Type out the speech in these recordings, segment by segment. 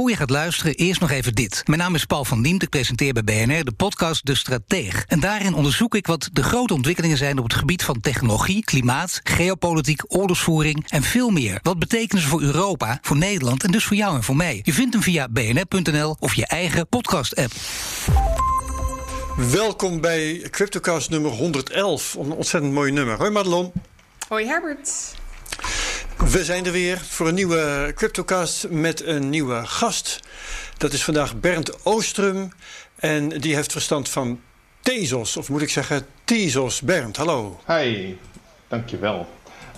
Voor je gaat luisteren, eerst nog even dit. Mijn naam is Paul van Diemt, ik presenteer bij BNR de podcast De Strateeg. En daarin onderzoek ik wat de grote ontwikkelingen zijn op het gebied van technologie, klimaat, geopolitiek, oorlogsvoering en veel meer. Wat betekenen ze voor Europa, voor Nederland en dus voor jou en voor mij? Je vindt hem via bnr.nl of je eigen podcast-app. Welkom bij CryptoCast nummer 111. Een ontzettend mooi nummer. Hoi Madelon. Hoi Herbert. We zijn er weer voor een nieuwe CryptoCast met een nieuwe gast. Dat is vandaag Bernd Oostrum. En die heeft verstand van Tezos, of moet ik zeggen Tezos. Bernd, hallo. Hi, dankjewel.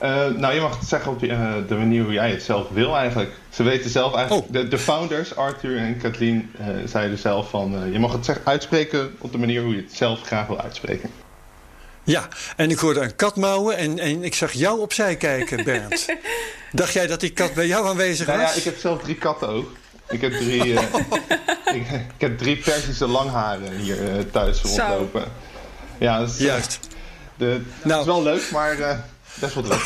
Uh, nou, je mag het zeggen op de, uh, de, manier hoe jij het zelf wil eigenlijk. Ze weten zelf eigenlijk, oh. de, de, founders, Arthur en Kathleen, uh, zeiden zelf van... je mag het uitspreken op de manier hoe je het zelf graag wil uitspreken. Ja, en ik hoorde een kat mouwen en, en ik zag jou opzij kijken, Bernd. Dacht jij dat die kat bij jou aanwezig was? Nou ja, ik heb zelf drie katten ook. Ik heb drie, uh, ik, ik, heb drie Persische langharen hier uh, thuis rondlopen. Ja, dat is, Juist. De, nou, is wel leuk, maar uh, best wel druk.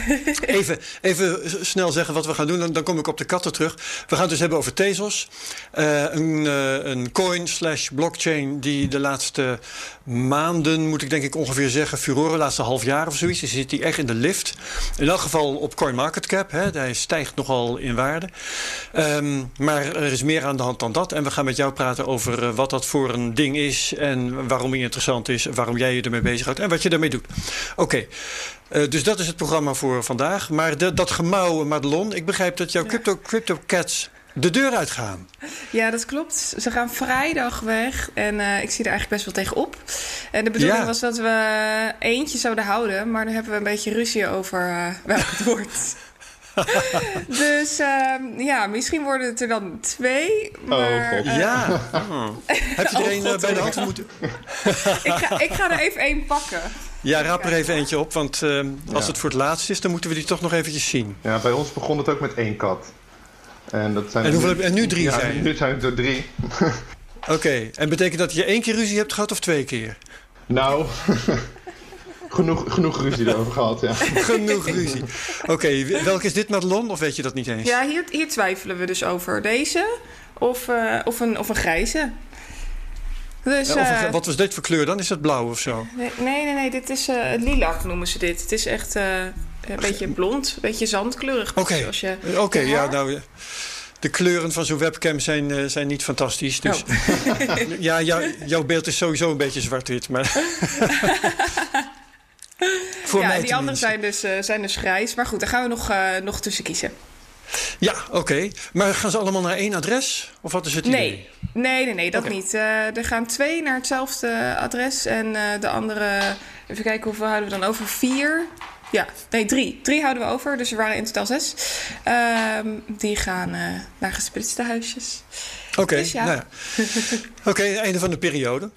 Even, even snel zeggen wat we gaan doen, dan, dan kom ik op de katten terug. We gaan het dus hebben over Tezos. Uh, een, uh, een coin slash blockchain die de laatste maanden, moet ik denk ik ongeveer zeggen, furoren, laatste half jaar of zoiets. Die zit die echt in de lift. In elk geval op CoinMarketCap. Hè, hij stijgt nogal in waarde. Um, maar er is meer aan de hand dan dat. En we gaan met jou praten over uh, wat dat voor een ding is en waarom hij interessant is, waarom jij je ermee bezighoudt en wat je daarmee doet. Oké. Uh, dus dat is het programma voor vandaag. Maar de, dat gemouwen, Madelon, ik begrijp dat jouw ja. crypto, crypto cats de deur uitgaan. Ja, dat klopt. Ze gaan vrijdag weg. En uh, ik zie er eigenlijk best wel tegenop. En de bedoeling ja. was dat we eentje zouden houden. Maar dan hebben we een beetje ruzie over uh, welk het wordt. dus uh, ja, misschien worden het er dan twee. Maar, oh, uh, ja. Oh. Heb je er een oh, bij de hand moeten? ik, ga, ik ga er even één pakken. Ja, raap er even eentje op, want uh, als ja. het voor het laatst is, dan moeten we die toch nog eventjes zien. Ja, bij ons begon het ook met één kat. En, dat zijn en, hoeveel, nu, en nu drie ja, zijn? Nu zijn het er drie. Oké, okay. en betekent dat je één keer ruzie hebt gehad of twee keer? Nou, genoeg, genoeg ruzie erover gehad, ja. genoeg ruzie. Oké, okay, welke is dit Madelon of weet je dat niet eens? Ja, hier, hier twijfelen we dus over. Deze of, uh, of, een, of een grijze. Dus, uh, wat was dit voor kleur dan? Is dat blauw of zo? Nee, nee, nee. Dit is uh, lilac noemen ze dit. Het is echt uh, een beetje blond, een beetje zandkleurig. Oké, okay. oké, okay, ja, nou... De kleuren van zo'n webcam zijn, zijn niet fantastisch. Dus oh. ja, jou, jouw beeld is sowieso een beetje zwart-wit. Maar Voor ja, mij die anderen zijn dus, zijn dus grijs. Maar goed, daar gaan we nog, nog tussen kiezen. Ja, oké. Okay. Maar gaan ze allemaal naar één adres? Of wat is het nee. idee? Nee, nee, nee, dat okay. niet. Uh, er gaan twee naar hetzelfde adres. En de andere, even kijken hoeveel houden we dan over? Vier? Ja, nee, drie. Drie houden we over. Dus er waren in totaal zes. Um, die gaan naar gesplitste huisjes. Oké, okay, dus ja. nou ja. Oké, einde van de periode.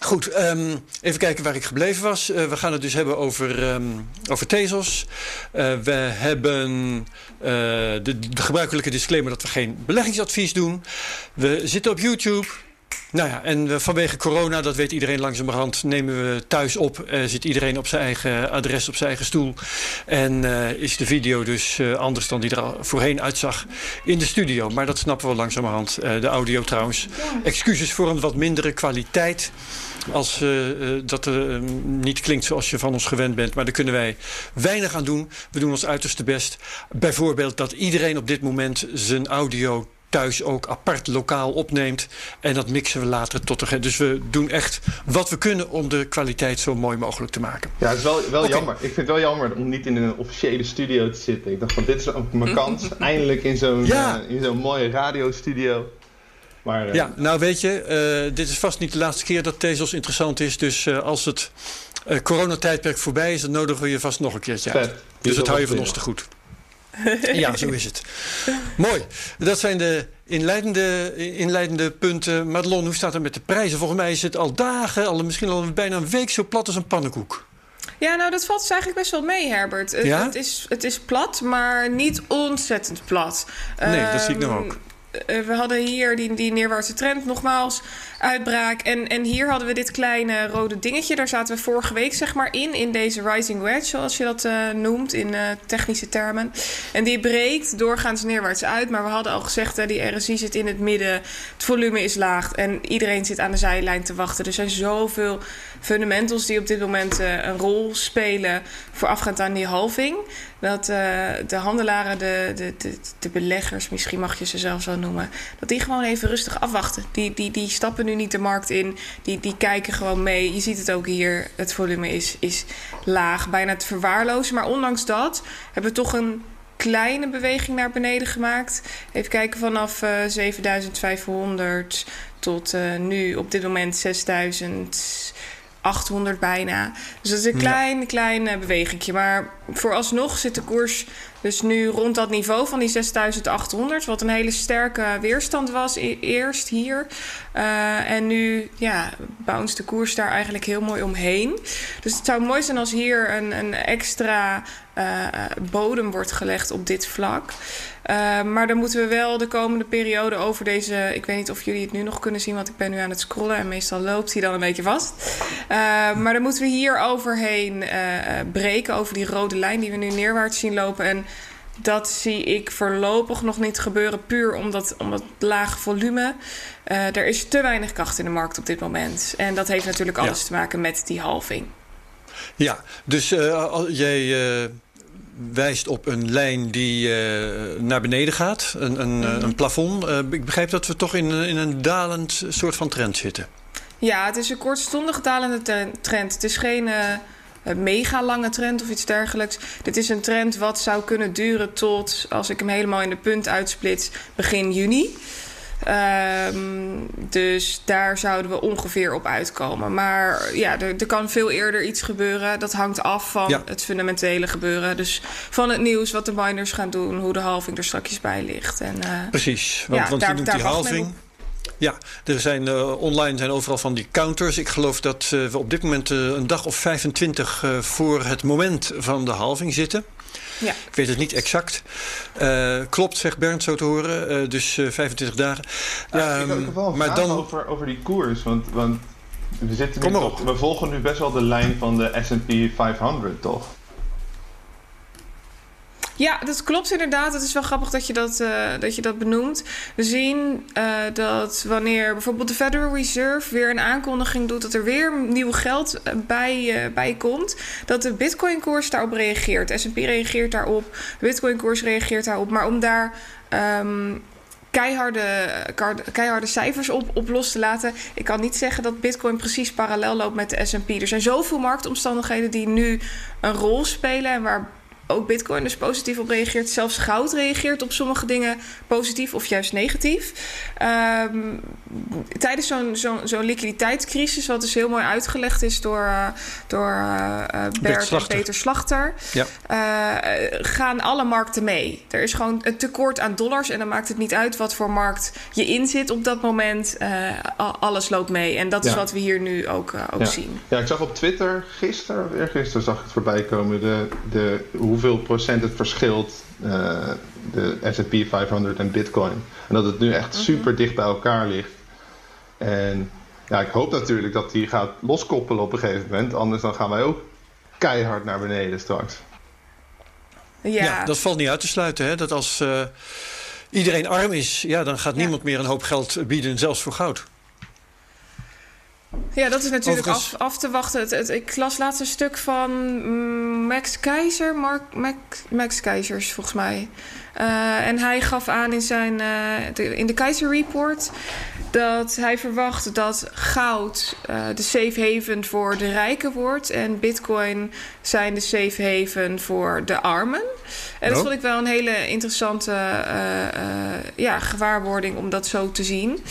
Goed, um, even kijken waar ik gebleven was. Uh, we gaan het dus hebben over, um, over Tezos. Uh, we hebben uh, de, de, gebruikelijke disclaimer dat we geen beleggingsadvies doen. We zitten op YouTube. Nou ja, en vanwege corona, dat weet iedereen langzamerhand, nemen we thuis op. Zit iedereen op zijn eigen adres, op zijn eigen stoel. En is de video dus anders dan die er voorheen uitzag in de studio. Maar dat snappen we langzamerhand. de audio trouwens. Excuses voor een wat mindere kwaliteit. Als dat niet klinkt zoals je van ons gewend bent. Maar daar kunnen wij weinig aan doen. We doen ons uiterste best. Bijvoorbeeld dat iedereen op dit moment zijn audio thuis ook apart lokaal opneemt. En dat mixen we later tot de. Dus we doen echt wat we kunnen om de kwaliteit zo mooi mogelijk te maken. Ja, het is wel, wel okay. jammer. Ik vind het wel jammer om niet in een officiële studio te zitten. Ik dacht van dit is ook mijn kans. Eindelijk in zo'n ja. uh, in zo'n mooie radiostudio. Maar, uh, ja, nou weet je, uh, dit is vast niet de laatste keer dat Tezos interessant is. Dus als het coronatijdperk voorbij is, dan nodigen we je vast nog een keertje uit. Vet. Dus dat hou je van ons te goed. ja, zo is het. Mooi. Dat zijn de inleidende, inleidende punten. Madelon, hoe staat het met de prijzen? Volgens mij is het al dagen, al, misschien al bijna een week zo plat als een pannenkoek. Ja, nou dat valt dus eigenlijk best wel mee, Herbert. Ja? Het, is, het is plat, maar niet ontzettend plat. Nee, um, dat zie ik nou ook. Eh, we hadden hier die, die neerwaartse trend nogmaals uitbraak. En, en hier hadden we dit kleine rode dingetje. Daar zaten we vorige week zeg maar in. In deze rising wedge, zoals je dat uh, noemt in uh, technische termen. En die breekt doorgaans neerwaarts uit. Maar we hadden al gezegd, uh, die RSI zit in het midden. Het volume is laag. En iedereen zit aan de zijlijn te wachten. Er zijn zoveel fundamentals die op dit moment een rol spelen. Voorafgaand aan die halving. Dat de handelaren, de, de, de, beleggers, misschien mag je ze zelf zo noemen. Dat die gewoon even rustig afwachten. Die, die, die stappen nu niet de markt in. Die, die kijken gewoon mee. Je ziet het ook hier. Het volume is, is laag. Bijna te verwaarlozen. Maar ondanks dat hebben we toch een kleine beweging naar beneden gemaakt. Even kijken vanaf uh, 7500 tot nu op dit moment 6000. 800 bijna. Dus dat is een klein, ja. klein uh, bewegingje. Maar vooralsnog zit de koers dus nu rond dat niveau van die 6800, wat een hele sterke weerstand was e eerst hier. Uh, en nu ja, bounce de koers daar eigenlijk heel mooi omheen. Dus het zou mooi zijn als hier een, een extra uh, bodem wordt gelegd op dit vlak. Uh, maar dan moeten we wel de komende periode over deze... Ik weet niet of jullie het nu nog kunnen zien, want ik ben nu aan het scrollen... en meestal loopt hij dan een beetje vast. Uh, maar dan moeten we hier overheen uh, breken, over die rode lijn... die we nu neerwaarts zien lopen. En dat zie ik voorlopig nog niet gebeuren, puur omdat, omdat lage volume. er is te weinig kracht in de markt op dit moment. En dat heeft natuurlijk alles ja. te maken met die halving. Ja, dus jij wijst op een lijn die uh, naar beneden gaat, een, een, mm -hmm. een plafond. Uh, ik begrijp dat we toch in, in een dalend soort van trend zitten. Ja, het is een kortstondig dalende trend. Het is geen uh, mega lange trend of iets dergelijks. Dit is een trend wat zou kunnen duren tot, als ik hem helemaal in de punt uitsplits, begin juni. Um, dus daar zouden we ongeveer op uitkomen. Maar ja, er, er, kan veel eerder iets gebeuren. Dat hangt af van ja. het fundamentele gebeuren. Dus van het nieuws, wat de miners gaan doen, hoe de halving er straks bij ligt. En, uh, Precies, want, ja, want daar, je noemt die halving. Ja, er zijn uh, online zijn overal van die counters. Ik geloof dat uh, we op dit moment een dag of 25 voor het moment van de halving zitten. Ja. Ik weet het niet exact. Uh, klopt, zegt Bernd zo te horen. Uh, dus uh, 25 dagen. Ja, um, ik heb wel een maar dan over, over die koers. Want, want we, zitten nu toch, we volgen nu best wel de lijn van de SP 500, toch? Ja, dat klopt inderdaad. Het is wel grappig dat je dat, uh, dat, je dat benoemt. We zien uh, dat wanneer bijvoorbeeld de Federal Reserve weer een aankondiging doet dat er weer nieuw geld bij, uh, bij komt, dat de Bitcoin-koers daarop reageert. SP reageert daarop, de Bitcoin-koers reageert daarop. Maar om daar. Um, keiharde, keiharde cijfers op, op los te laten. Ik kan niet zeggen dat Bitcoin precies parallel loopt met de SP. Er zijn zoveel marktomstandigheden die nu een rol spelen en waar ook Bitcoin dus positief op reageert. Zelfs goud reageert op sommige dingen positief of juist negatief. Um, tijdens zo'n zo, zo liquiditeitscrisis, wat dus heel mooi uitgelegd is door, uh, door uh, Bert Slachter. en Peter Slachter, ja. uh, gaan alle markten mee. Er is gewoon een tekort aan dollars en dan maakt het niet uit wat voor markt je in zit op dat moment. alles loopt mee. En dat is ja. wat we hier nu ook, ook ja. zien. Ja, ik zag op Twitter gisteren of eergisteren zag ik het voorbij komen. De, de, hoeveel procent het verschilt, uh, de S&P 500 en Bitcoin. En dat het nu echt Mhm. super dicht bij elkaar ligt. En ja, ik hoop natuurlijk dat die gaat loskoppelen op een gegeven moment. Anders dan gaan wij ook keihard naar beneden straks. Ja, Ja, dat valt niet uit te sluiten. Hè? Dat als uh, iedereen arm is, ja, dan gaat Ja. niemand meer een hoop geld bieden, zelfs voor goud. Ja, dat is natuurlijk Overigens- af, af te wachten. Het, het- ik las laatst een stuk van mm, Max Keizer, Mark, Max Keizers volgens mij. Eh, en hij gaf aan in, zijn, eh, de, in de Keizer Report dat hij verwacht dat goud eh, de safe haven voor de rijken wordt en bitcoin zijn de safe haven voor de armen. En dat vond ik wel een hele interessante eh, eh, ja, gewaarwording om dat zo te zien.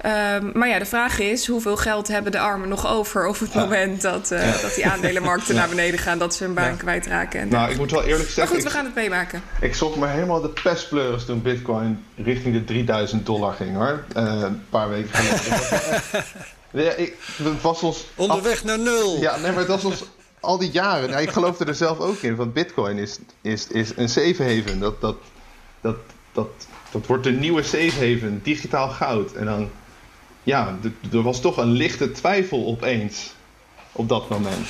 Ehm, maar ja, de vraag is: hoeveel geld hebben de armen nog over op het moment dat, eh, dat die aandelenmarkten naar beneden gaan, dat ze hun baan Ja. kwijtraken? En Nou, ik moet wel eerlijk maar zeggen, goed, we gaan het meemaken. ik schrok me helemaal de pestpleuris toen Bitcoin richting de 3000 dollar ging hoor. Eh, een paar weken geleden. Dat Ja, ik, was ons Onderweg naar nul. Ja, nee, maar het was ons al die jaren. Nou, ik geloofde er zelf ook in. Want Bitcoin is, is, is een safe haven. Dat, dat, dat, dat, dat wordt de nieuwe safe haven, digitaal goud. En dan, ja, er was toch een lichte twijfel opeens op dat moment.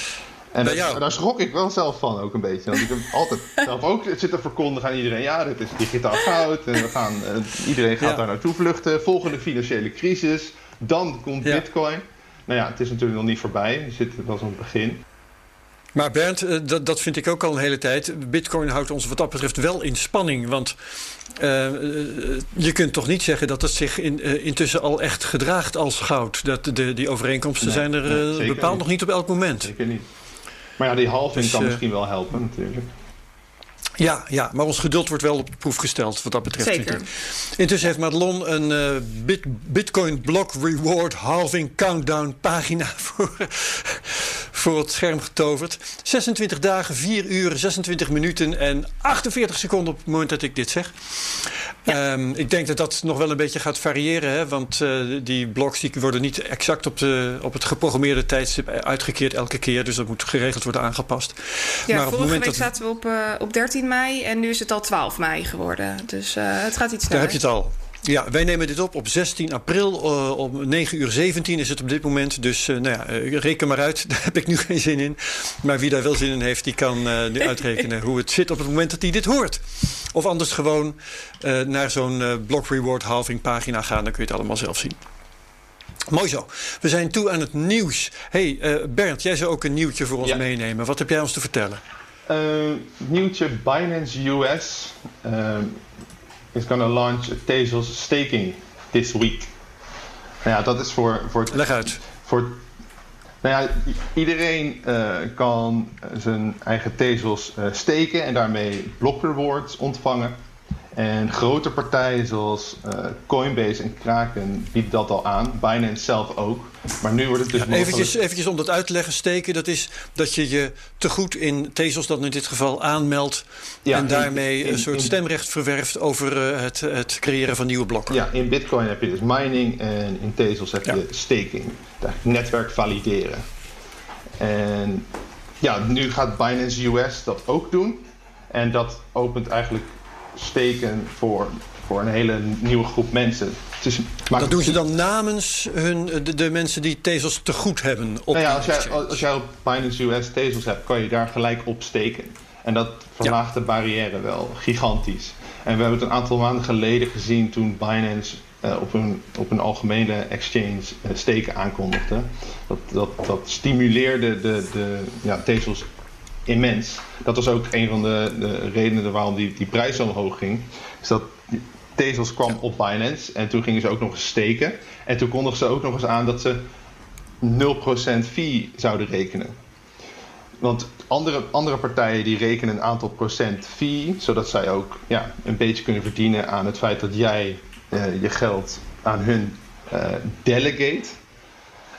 En daar schrok ik wel zelf van ook een beetje. Want ik heb altijd zelf ook zitten verkondigen aan iedereen... ja, dit is digitaal goud en we gaan, uh, iedereen gaat daar naartoe vluchten. Volgende financiële crisis, dan komt bitcoin. Nou ja, het is natuurlijk nog niet voorbij. Zit was aan het begin. Maar Bernd, eh, dat, dat vind ik ook al een hele tijd. Bitcoin houdt ons wat dat betreft wel in spanning. Want uh, je kunt toch niet zeggen dat het zich in, uh, intussen al echt gedraagt als goud. Dat de, die overeenkomsten zijn er uh, bepaald nog niet op elk moment. Zeker niet. Maar ja, die halving dus, kan misschien wel helpen natuurlijk. Ja, ja, maar ons geduld wordt wel op de proef gesteld wat dat betreft. Zeker. Intussen heeft Madelon een uh, bit, Bitcoin Block Reward Halving Countdown pagina voor, voor het scherm getoverd. 26 dagen, 4 uur, 26 minuten en 48 seconden op het moment dat ik dit zeg. Ehm, ik denk dat dat nog wel een beetje gaat variëren. Hè? Want uh, die blocks die worden niet exact op, de, op het geprogrammeerde tijdstip uitgekeerd elke keer. Dus dat moet geregeld worden aangepast. Ja, maar op vorige week dat... zaten we op, uh, op 13 mei en nu is het al 12 mei geworden. Dus uh, het gaat iets sneller. Daar heb je het al. Ja, wij nemen dit op op 16 april. Uh, om 9 uur 17 is het op dit moment. Dus uh, nou ja, uh, reken maar uit. Daar heb ik nu geen zin in. Maar wie daar wel zin in heeft, die kan nu uitrekenen hoe het zit op het moment dat hij dit hoort. Of anders gewoon naar zo'n Block Reward halving pagina gaan. Dan kun je het allemaal zelf zien. Mooi zo. We zijn toe aan het nieuws. hey, Bernd, jij zou ook een nieuwtje voor ons ja. meenemen. Wat heb jij ons te vertellen? Nieuwtje Binance US is going to launch a Tezos staking this week. Nou ja, dat is voor... voor Leg uit. Voor, nou ja, iedereen uh, kan zijn eigen Tezos uh, steken en daarmee block rewards ontvangen. En grote partijen zoals uh, Coinbase en Kraken bieden dat al aan. Binance zelf ook. Maar nu wordt het dus ja, mogelijk... eventjes, eventjes om dat uit te leggen, steken. Dat is dat je je te goed in Tezos, dat in dit geval, aanmeldt. Ja, en daarmee een soort stemrecht verwerft over uh, het, het creëren van nieuwe blokken. Ja, in Bitcoin heb je dus mining en in Tezos heb je staking. Netwerk valideren. En ja, nu gaat Binance US dat ook doen. En dat opent eigenlijk steken voor, voor een hele nieuwe groep mensen. Dus, dat doen ze dan namens hun, de, de mensen die Tezos te goed hebben op nou ja, als, jij, als jij op Binance US Tezos hebt, kan je daar gelijk op steken. En dat verlaagt ja. de barrière wel gigantisch. En we hebben het een aantal maanden geleden gezien toen Binance uh, op, een, op een algemene exchange uh, steken aankondigde. Dat, dat, dat stimuleerde de, de ja, Tezos immens. Dat was ook een van de, de redenen waarom die, die prijs zo omhoog ging. Is dat Tezos kwam op Binance en toen gingen ze ook nog eens steken. En toen kondigden ze ook nog eens aan dat ze 0% fee zouden rekenen. Want andere, andere partijen die rekenen een aantal procent fee, zodat zij ook ja, een beetje kunnen verdienen aan het feit dat jij uh, je geld aan hun uh, delegate.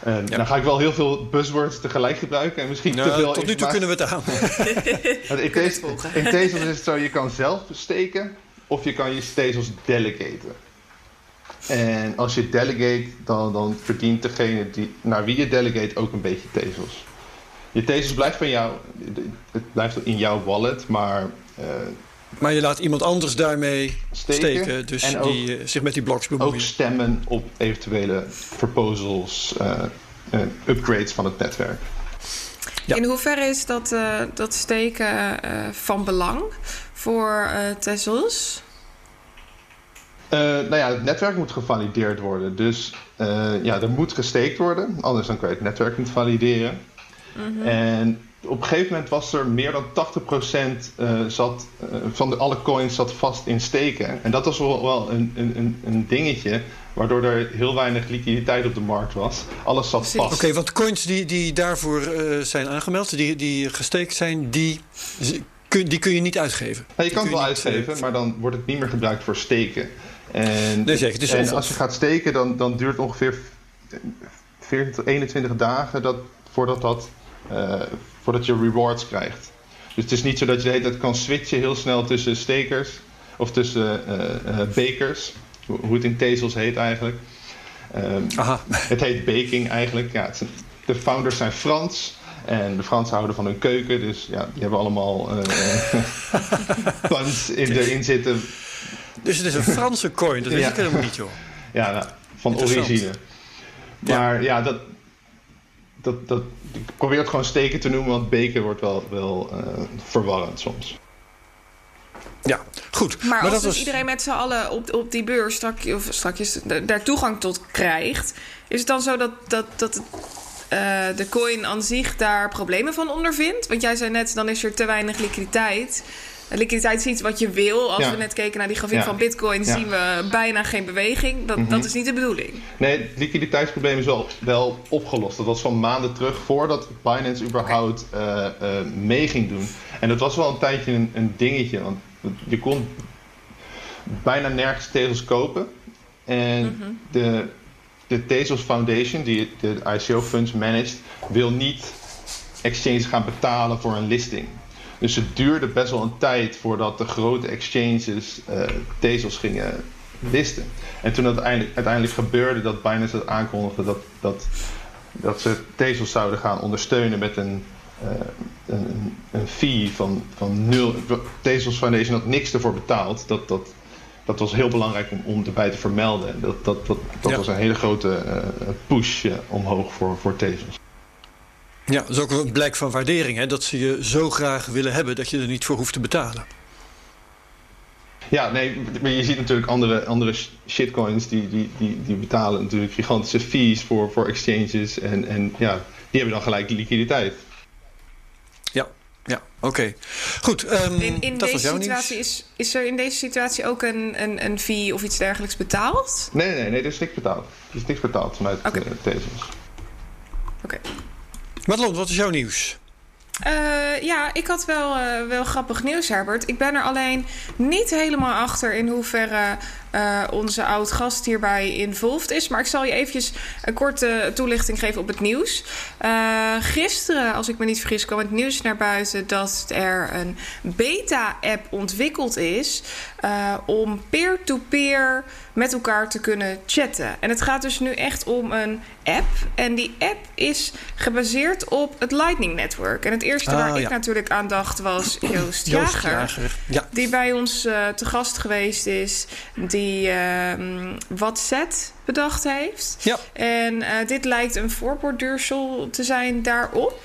Uh, ja. Dan ga ik wel heel veel buzzwords tegelijk gebruiken en misschien nou, te veel Tot nu toe kunnen we het aan. in, Tezos, in Tezos is het zo, je kan zelf steken of je kan je Tezos delegaten. En als je delegate, dan, dan verdient degene die, naar wie je delegate ook een beetje Tezos. Je Tezos blijft van jou, het blijft in jouw wallet, maar... Uh, maar je laat iemand anders daarmee steken, steken dus die uh, zich met die blocks bemoeien. Ook stemmen op eventuele proposals, uh, upgrades van het netwerk. Ja. In hoeverre is dat, dat steken van belang voor Tezos? Uh, nou ja, het netwerk moet gevalideerd worden. Dus uh, ja, er moet gesteekt worden. Anders dan kan je het netwerk niet valideren. Mm -hmm. En op een gegeven moment was er meer dan 80% uh, zat, van de, alle coins zat vast in steken. En dat was wel, wel een, een, een dingetje. Waardoor er heel weinig liquiditeit op de markt was. Alles zat vast. Oké, okay, want coins die, die daarvoor zijn aangemeld, die, die gesteekt zijn, die die kun je niet uitgeven. Nou, je kan het wel uitgeven, maar dan wordt het niet meer gebruikt voor steken. En, nee, zeker. en als je gaat steken, dan, dan duurt het ongeveer 14 tot 21 dagen dat, voordat, dat, voordat je rewards krijgt. Dus het is niet zo dat je de hele tijd kan switchen heel snel tussen stekers of tussen uh, uh, bakers, hoe het in Tezels heet eigenlijk. Um, Aha. Het heet baking eigenlijk. Ja, de founders zijn Frans. En de Fransen houden van hun keuken, dus ja, die hebben allemaal uh, puns in erin zitten Dus het is een Franse coin, dat weet ik helemaal niet, joh. Ja, nou, van origine. Maar ja, dat, dat, dat, ik probeer het gewoon steken te noemen, want beker wordt wel, wel uh, verwarrend soms. Ja, goed. Maar, als dus iedereen met z'n allen op, op die beurs strak, of strakjes daar toegang tot krijgt, is het dan zo dat, dat, dat uh, de coin aan zich daar problemen van ondervindt? Want jij zei net, dan is er te weinig liquiditeit. Liquiditeit is iets wat je wil. Als we net keken naar die grafiek van Bitcoin, zien we bijna geen beweging. Dat, mhm. dat is niet de bedoeling. Nee, het liquiditeitsprobleem is wel, wel opgelost. Dat was van maanden terug voordat Binance überhaupt okay. uh, uh, mee ging doen. En dat was wel een tijdje een, een dingetje. Want je kon bijna nergens Tezos kopen. En mhm. de, de Tezos Foundation, die de ICO funds managt, wil niet exchanges gaan betalen voor een listing. Dus het duurde best wel een tijd voordat de grote exchanges uh, Tezos gingen listen. En toen uiteindelijk, uiteindelijk gebeurde dat Binance het aankondigde dat, dat, dat ze Tezos zouden gaan ondersteunen met een uh, een, een, fee van, van nul. Tezos Foundation had niks ervoor betaald. Dat, dat, dat was heel belangrijk om, om erbij te vermelden. Dat, dat, dat, dat was een hele grote uh, push uh, omhoog voor, voor Tezos. Ja, dat is ook een blijk van waardering. Hè? Dat ze je zo graag willen hebben dat je er niet voor hoeft te betalen. Ja, nee, maar je ziet natuurlijk andere, andere shitcoins die, die, die, die betalen natuurlijk gigantische fees voor, voor exchanges. En, en ja, die hebben dan gelijk liquiditeit. Ja, ja, oké. Goed, um, in, in dat deze situatie is, is er in deze situatie ook een, een, een fee of iets dergelijks betaald? Nee, nee, nee, er is niks betaald. Er is niks betaald vanuit okay. uh, Oké. Madelon, wat is jouw nieuws? Uh, ja, ik had wel, uh, wel grappig nieuws, Herbert. Ik ben er alleen niet helemaal achter in hoeverre uh, onze oud-gast hierbij involved is. Maar ik zal je eventjes een korte toelichting geven op het nieuws. gisteren, als ik me niet vergis, kwam het nieuws naar buiten dat er een beta-app ontwikkeld is om peer-to-peer met elkaar te kunnen chatten. En het gaat dus nu echt om een app. En die app is gebaseerd op het Lightning Network. En het eerste ah, waar ik natuurlijk aan dacht was Joost, Joost Jager. Ja. Die bij ons te gast geweest is. Die uh, WhatsApp bedacht heeft. Ja. En uh, dit lijkt een voorborduursel te zijn daarop.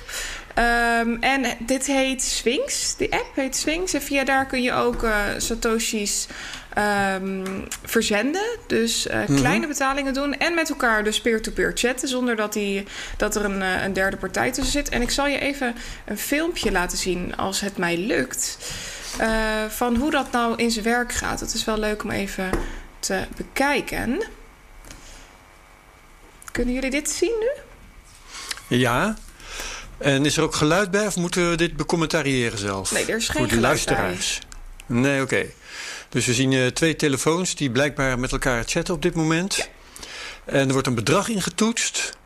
Um, en dit heet Sphinx. Die app heet Sphinx. En via daar kun je ook uh, Satoshi's um, verzenden. Dus uh, mm -hmm. kleine betalingen doen. En met elkaar dus peer-to-peer -peer chatten. Zonder dat, die, dat er een, een derde partij tussen zit. En ik zal je even een filmpje laten zien als het mij lukt. Uh, van hoe dat nou in zijn werk gaat. Het is wel leuk om even te bekijken. Kunnen jullie dit zien nu? Ja. En is er ook geluid bij of moeten we dit becommentariëren zelf? Nee, er is geen Voor de luisteraars. Bij. Nee, oké. Okay. Dus we zien uh, twee telefoons die blijkbaar met elkaar chatten op dit moment. Ja. En er wordt een bedrag ingetoetst.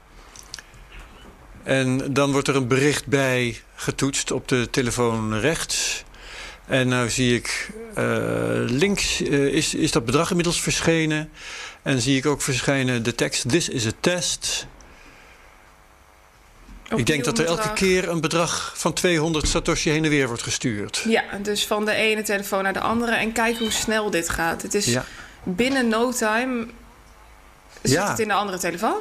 En dan wordt er een bericht bij getoetst op de telefoon rechts. En nu zie ik uh, links uh, is, is dat bedrag inmiddels verschenen. En zie ik ook verschijnen de tekst: This is a test. Ik denk dat er elke keer een bedrag van 200 Satoshi heen en weer wordt gestuurd. Ja, dus van de ene telefoon naar de andere. En kijk hoe snel dit gaat. Het is ja. binnen no time zit ja. het in de andere telefoon.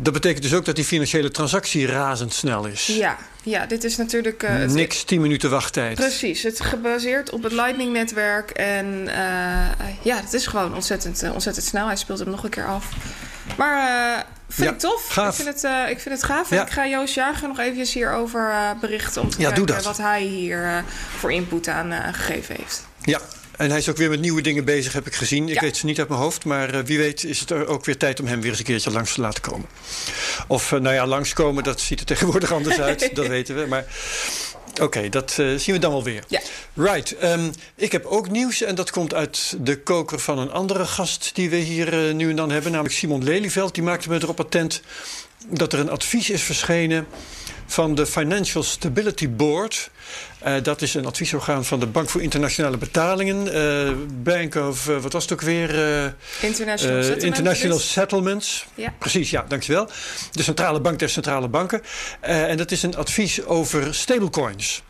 Dat betekent dus ook dat die financiële transactie razendsnel is. Ja, ja dit is natuurlijk... Uh, Niks 10 minuten wachttijd. Precies, het is gebaseerd op het Lightning-netwerk. En uh, ja, het is gewoon ontzettend, uh, ontzettend snel. Hij speelt hem nog een keer af. Maar Vind ja, ik tof. Gaaf. Ik vind het, ik vind het gaaf. Ja. Ik ga Joost Jager nog even hierover berichten... om te ja, kijken wat hij hier voor input aan gegeven heeft. Ja, en hij is ook weer met nieuwe dingen bezig, heb ik gezien. Ik ja. weet ze niet uit mijn hoofd, maar wie weet is het er ook weer tijd om hem weer eens een keertje langs te laten komen. Of, nou ja, langskomen, dat ziet er tegenwoordig anders uit, dat weten we. Maar Oké, okay, dat uh, zien we dan wel weer. Ja. Right. Um, ik heb ook nieuws en dat komt uit de koker van een andere gast die we hier uh, nu en dan hebben, namelijk Simon Lelyveld. Die maakte me erop attent dat er een advies is verschenen van de Financial Stability Board. Uh, dat is een adviesorgaan van de Bank voor Internationale Betalingen. Uh, Bank of, uh, wat was het ook weer? International, Settlement International Settlements. Ja. Precies, ja, dankjewel. De centrale bank der centrale banken. en dat is een advies over stablecoins.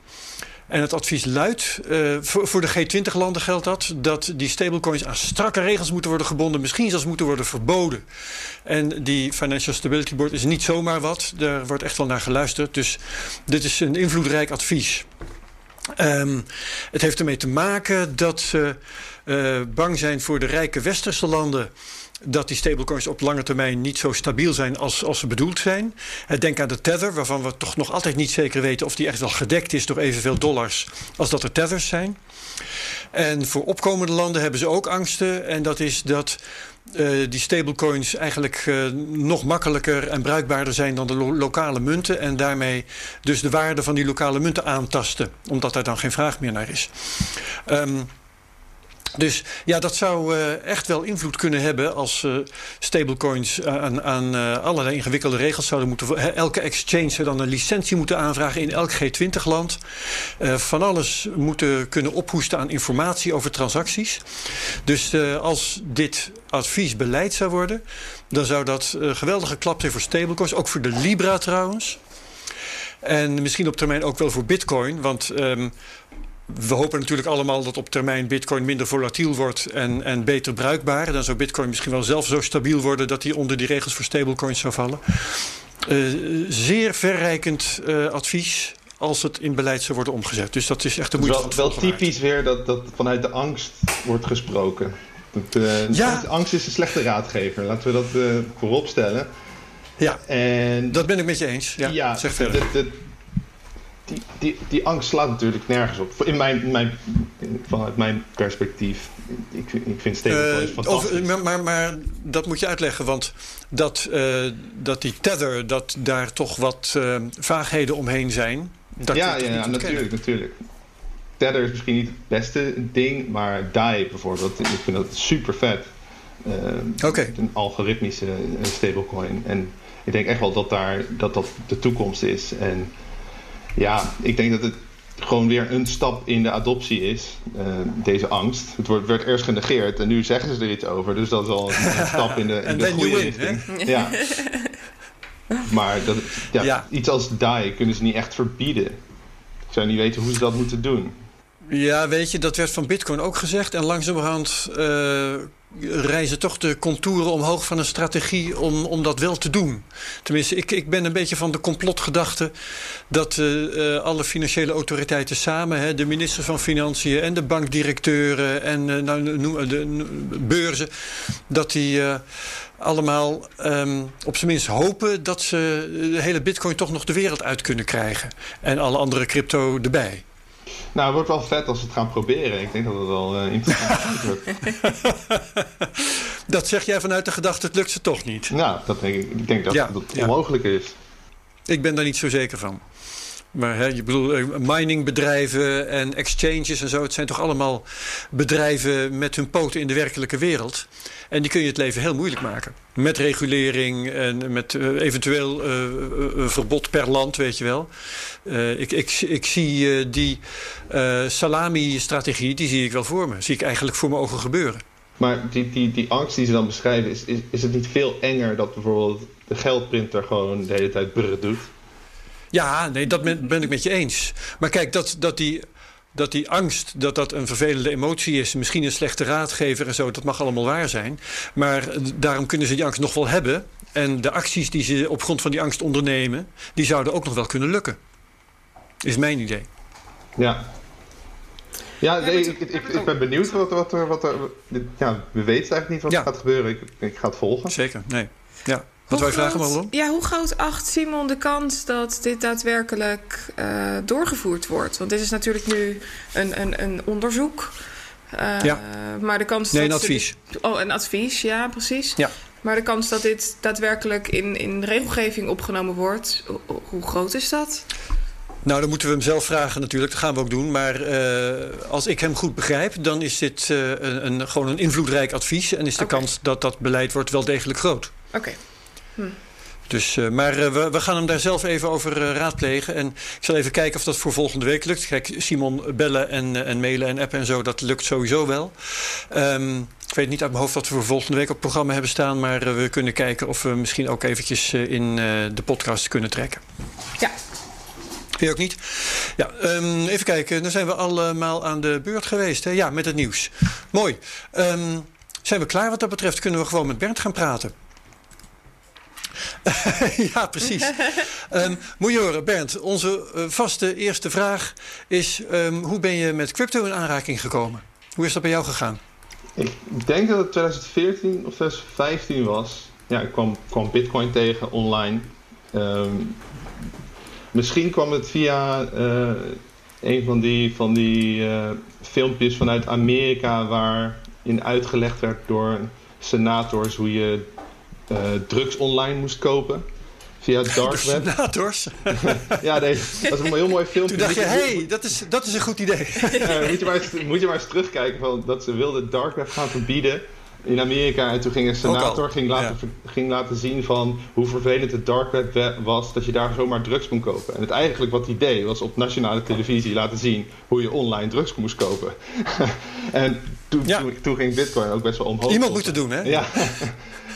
En het advies luidt, uh, voor, voor, de G20-landen geldt dat, dat die stablecoins aan strakke regels moeten worden gebonden, misschien zelfs moeten worden verboden. En die Financial Stability Board is niet zomaar wat, daar wordt echt wel naar geluisterd. Dus dit is een invloedrijk advies. Um, het heeft ermee te maken dat ze uh, bang zijn voor de rijke westerse landen dat die stablecoins op lange termijn niet zo stabiel zijn als, als ze bedoeld zijn. Denk aan de tether, waarvan we toch nog altijd niet zeker weten of die echt wel gedekt is door evenveel dollars als dat er tethers zijn. En voor opkomende landen hebben ze ook angsten. En dat is dat uh, die stablecoins eigenlijk uh, nog makkelijker en bruikbaarder zijn dan de lo lokale munten. En daarmee dus de waarde van die lokale munten aantasten, omdat daar dan geen vraag meer naar is. Um, dus ja, dat zou uh, echt wel invloed kunnen hebben als uh, stablecoins aan, aan uh, allerlei ingewikkelde regels zouden moeten. Elke exchange zou dan een licentie moeten aanvragen in elk G20-land. van alles moeten kunnen ophoesten aan informatie over transacties. Dus als dit advies beleid zou worden, dan zou dat geweldige klap zijn voor stablecoins. Ook voor de Libra trouwens. En misschien op termijn ook wel voor Bitcoin. Want um, we hopen natuurlijk allemaal dat op termijn Bitcoin minder volatiel wordt en, en beter bruikbaar. Dan zou Bitcoin misschien wel zelf zo stabiel worden dat hij onder die regels voor stablecoins zou vallen. Uh, zeer verrijkend uh, advies als het in beleid zou worden omgezet. Dus dat is echt de moeite. Wel, wel typisch weer dat, dat vanuit de angst wordt gesproken. Dat, uh, ja. Angst is een slechte raadgever. Laten we dat uh, voorop stellen. Ja, en, dat ben ik met je eens. Ja, ja zeg verder. Die, die, die angst slaat natuurlijk nergens op. In mijn, mijn, vanuit mijn perspectief. Ik, ik vind stablecoins uh, fantastisch. maar, maar, maar, dat moet je uitleggen. Want dat, uh, dat die tether, dat daar toch wat uh, vaagheden omheen zijn. Dat ja, ja, ja natuurlijk, natuurlijk. Tether is misschien niet het beste ding. Maar DAI bijvoorbeeld, ik vind dat super vet. Okay. Een algoritmische stablecoin. En ik denk echt wel dat daar, dat, dat de toekomst is. En ja, ik denk dat het gewoon weer een stap in de adoptie is, uh, deze angst. Het wordt, werd eerst genegeerd en nu zeggen ze er iets over. Dus dat is al een, stap in de, in de goede richting. Ja. maar dat, ja, ja. iets als DAI kunnen ze niet echt verbieden. Ik zou niet weten hoe ze dat moeten doen. Ja, weet je, dat werd van Bitcoin ook gezegd. En langzamerhand uh, reizen toch de contouren omhoog van een strategie om, om dat wel te doen. Tenminste, ik, ik ben een beetje van de complotgedachte dat uh, alle financiële autoriteiten samen, hè, de minister van Financiën en de bankdirecteuren en uh, nou, de, beurzen, dat die allemaal um, op zijn minst hopen dat ze de hele bitcoin toch nog de wereld uit kunnen krijgen. En alle andere crypto erbij. Nou, het wordt wel vet als we het gaan proberen. Ik denk dat het wel uh, interessant wordt. dat zeg jij vanuit de gedachte, het lukt ze toch niet? Nou, dat denk ik. Ik denk dat ja, het onmogelijk is. Ik ben daar niet zo zeker van. Maar hè, je bedoelt, eh, miningbedrijven en exchanges en zo, het zijn toch allemaal bedrijven met hun poten in de werkelijke wereld. En die kun je het leven heel moeilijk maken. Met regulering en met uh, eventueel uh, een verbod per land, weet je wel. Ik, ik, ik zie die salami-strategie, die zie ik wel voor me. Zie ik eigenlijk voor mijn ogen gebeuren. Maar die, die, die angst die ze dan beschrijven, is, is, is het niet veel enger dat bijvoorbeeld de geldprinter gewoon de hele tijd brrr doet? Ja, nee, dat ben, ben ik met je eens. Maar kijk, dat, dat die dat die angst dat dat een vervelende emotie is, misschien een slechte raadgever en zo, dat mag allemaal waar zijn. Maar daarom kunnen ze die angst nog wel hebben. En de acties die ze op grond van die angst ondernemen, die zouden ook nog wel kunnen lukken. Is mijn idee. Ja. Ja, nee, ik, ik, ik, ben benieuwd wat, wat er. Wat er ja, we weten eigenlijk niet wat er gaat gebeuren. Ik, ik ga het volgen. Zeker, nee. Ja. Wat wij vragen, Marlon? Ja, hoe groot acht Simon de kans dat dit daadwerkelijk uh, doorgevoerd wordt? Want dit is natuurlijk nu een, een, een onderzoek. Uh, ja. Maar de kans nee, een advies. oh, een advies, ja, precies. Ja. Maar de kans dat dit daadwerkelijk in, in regelgeving opgenomen wordt, hoe groot is dat? Nou, dan moeten we hem zelf vragen natuurlijk. Dat gaan we ook doen. Maar uh, als ik hem goed begrijp, dan is dit uh, een, een, gewoon een invloedrijk advies. En is de okay. kans dat dat beleid wordt wel degelijk groot. Oké. Okay. Hm. Dus, uh, maar uh, we, we, gaan hem daar zelf even over uh, raadplegen. En ik zal even kijken of dat voor volgende week lukt. Kijk, Simon bellen en, en mailen en appen en zo, dat lukt sowieso wel. Um, ik weet niet uit mijn hoofd wat we voor volgende week op het programma hebben staan. Maar we kunnen kijken of we misschien ook eventjes in de podcast kunnen trekken. Ja. Vind je ook niet? Ja, um, even kijken. Dan zijn we allemaal aan de beurt geweest. Hè? Ja, met het nieuws. Mooi. Um, zijn we klaar wat dat betreft? Kunnen we gewoon met Bernd gaan praten? ja, precies. um, moet je horen, Bernd, onze uh, vaste eerste vraag is: um, hoe ben je met crypto in aanraking gekomen? Hoe is dat bij jou gegaan? Ik denk dat het 2014 of 2015 was. Ja, ik kwam, kwam Bitcoin tegen online. Um, misschien kwam het via uh, een van die, van die uh, filmpjes vanuit Amerika waarin uitgelegd werd door senators hoe je drugs online moest kopen. Via het dark web. Senators? ja, nee, dat is een heel mooi filmpje. Toen dacht je, hé, hey, dat, is, dat is een goed idee. moet, je maar eens, moet je maar eens terugkijken van dat ze wilden dark web gaan verbieden in Amerika. En toen ging een senator ging laten, ja. ging laten zien van hoe vervelend het dark web was dat je daar zomaar drugs kon kopen. En het eigenlijk wat hij deed was op nationale televisie laten zien hoe je online drugs moest kopen. en toen, ja. toen, toen, ging bitcoin ook best wel omhoog. Iemand moet het doen, hè? Ja.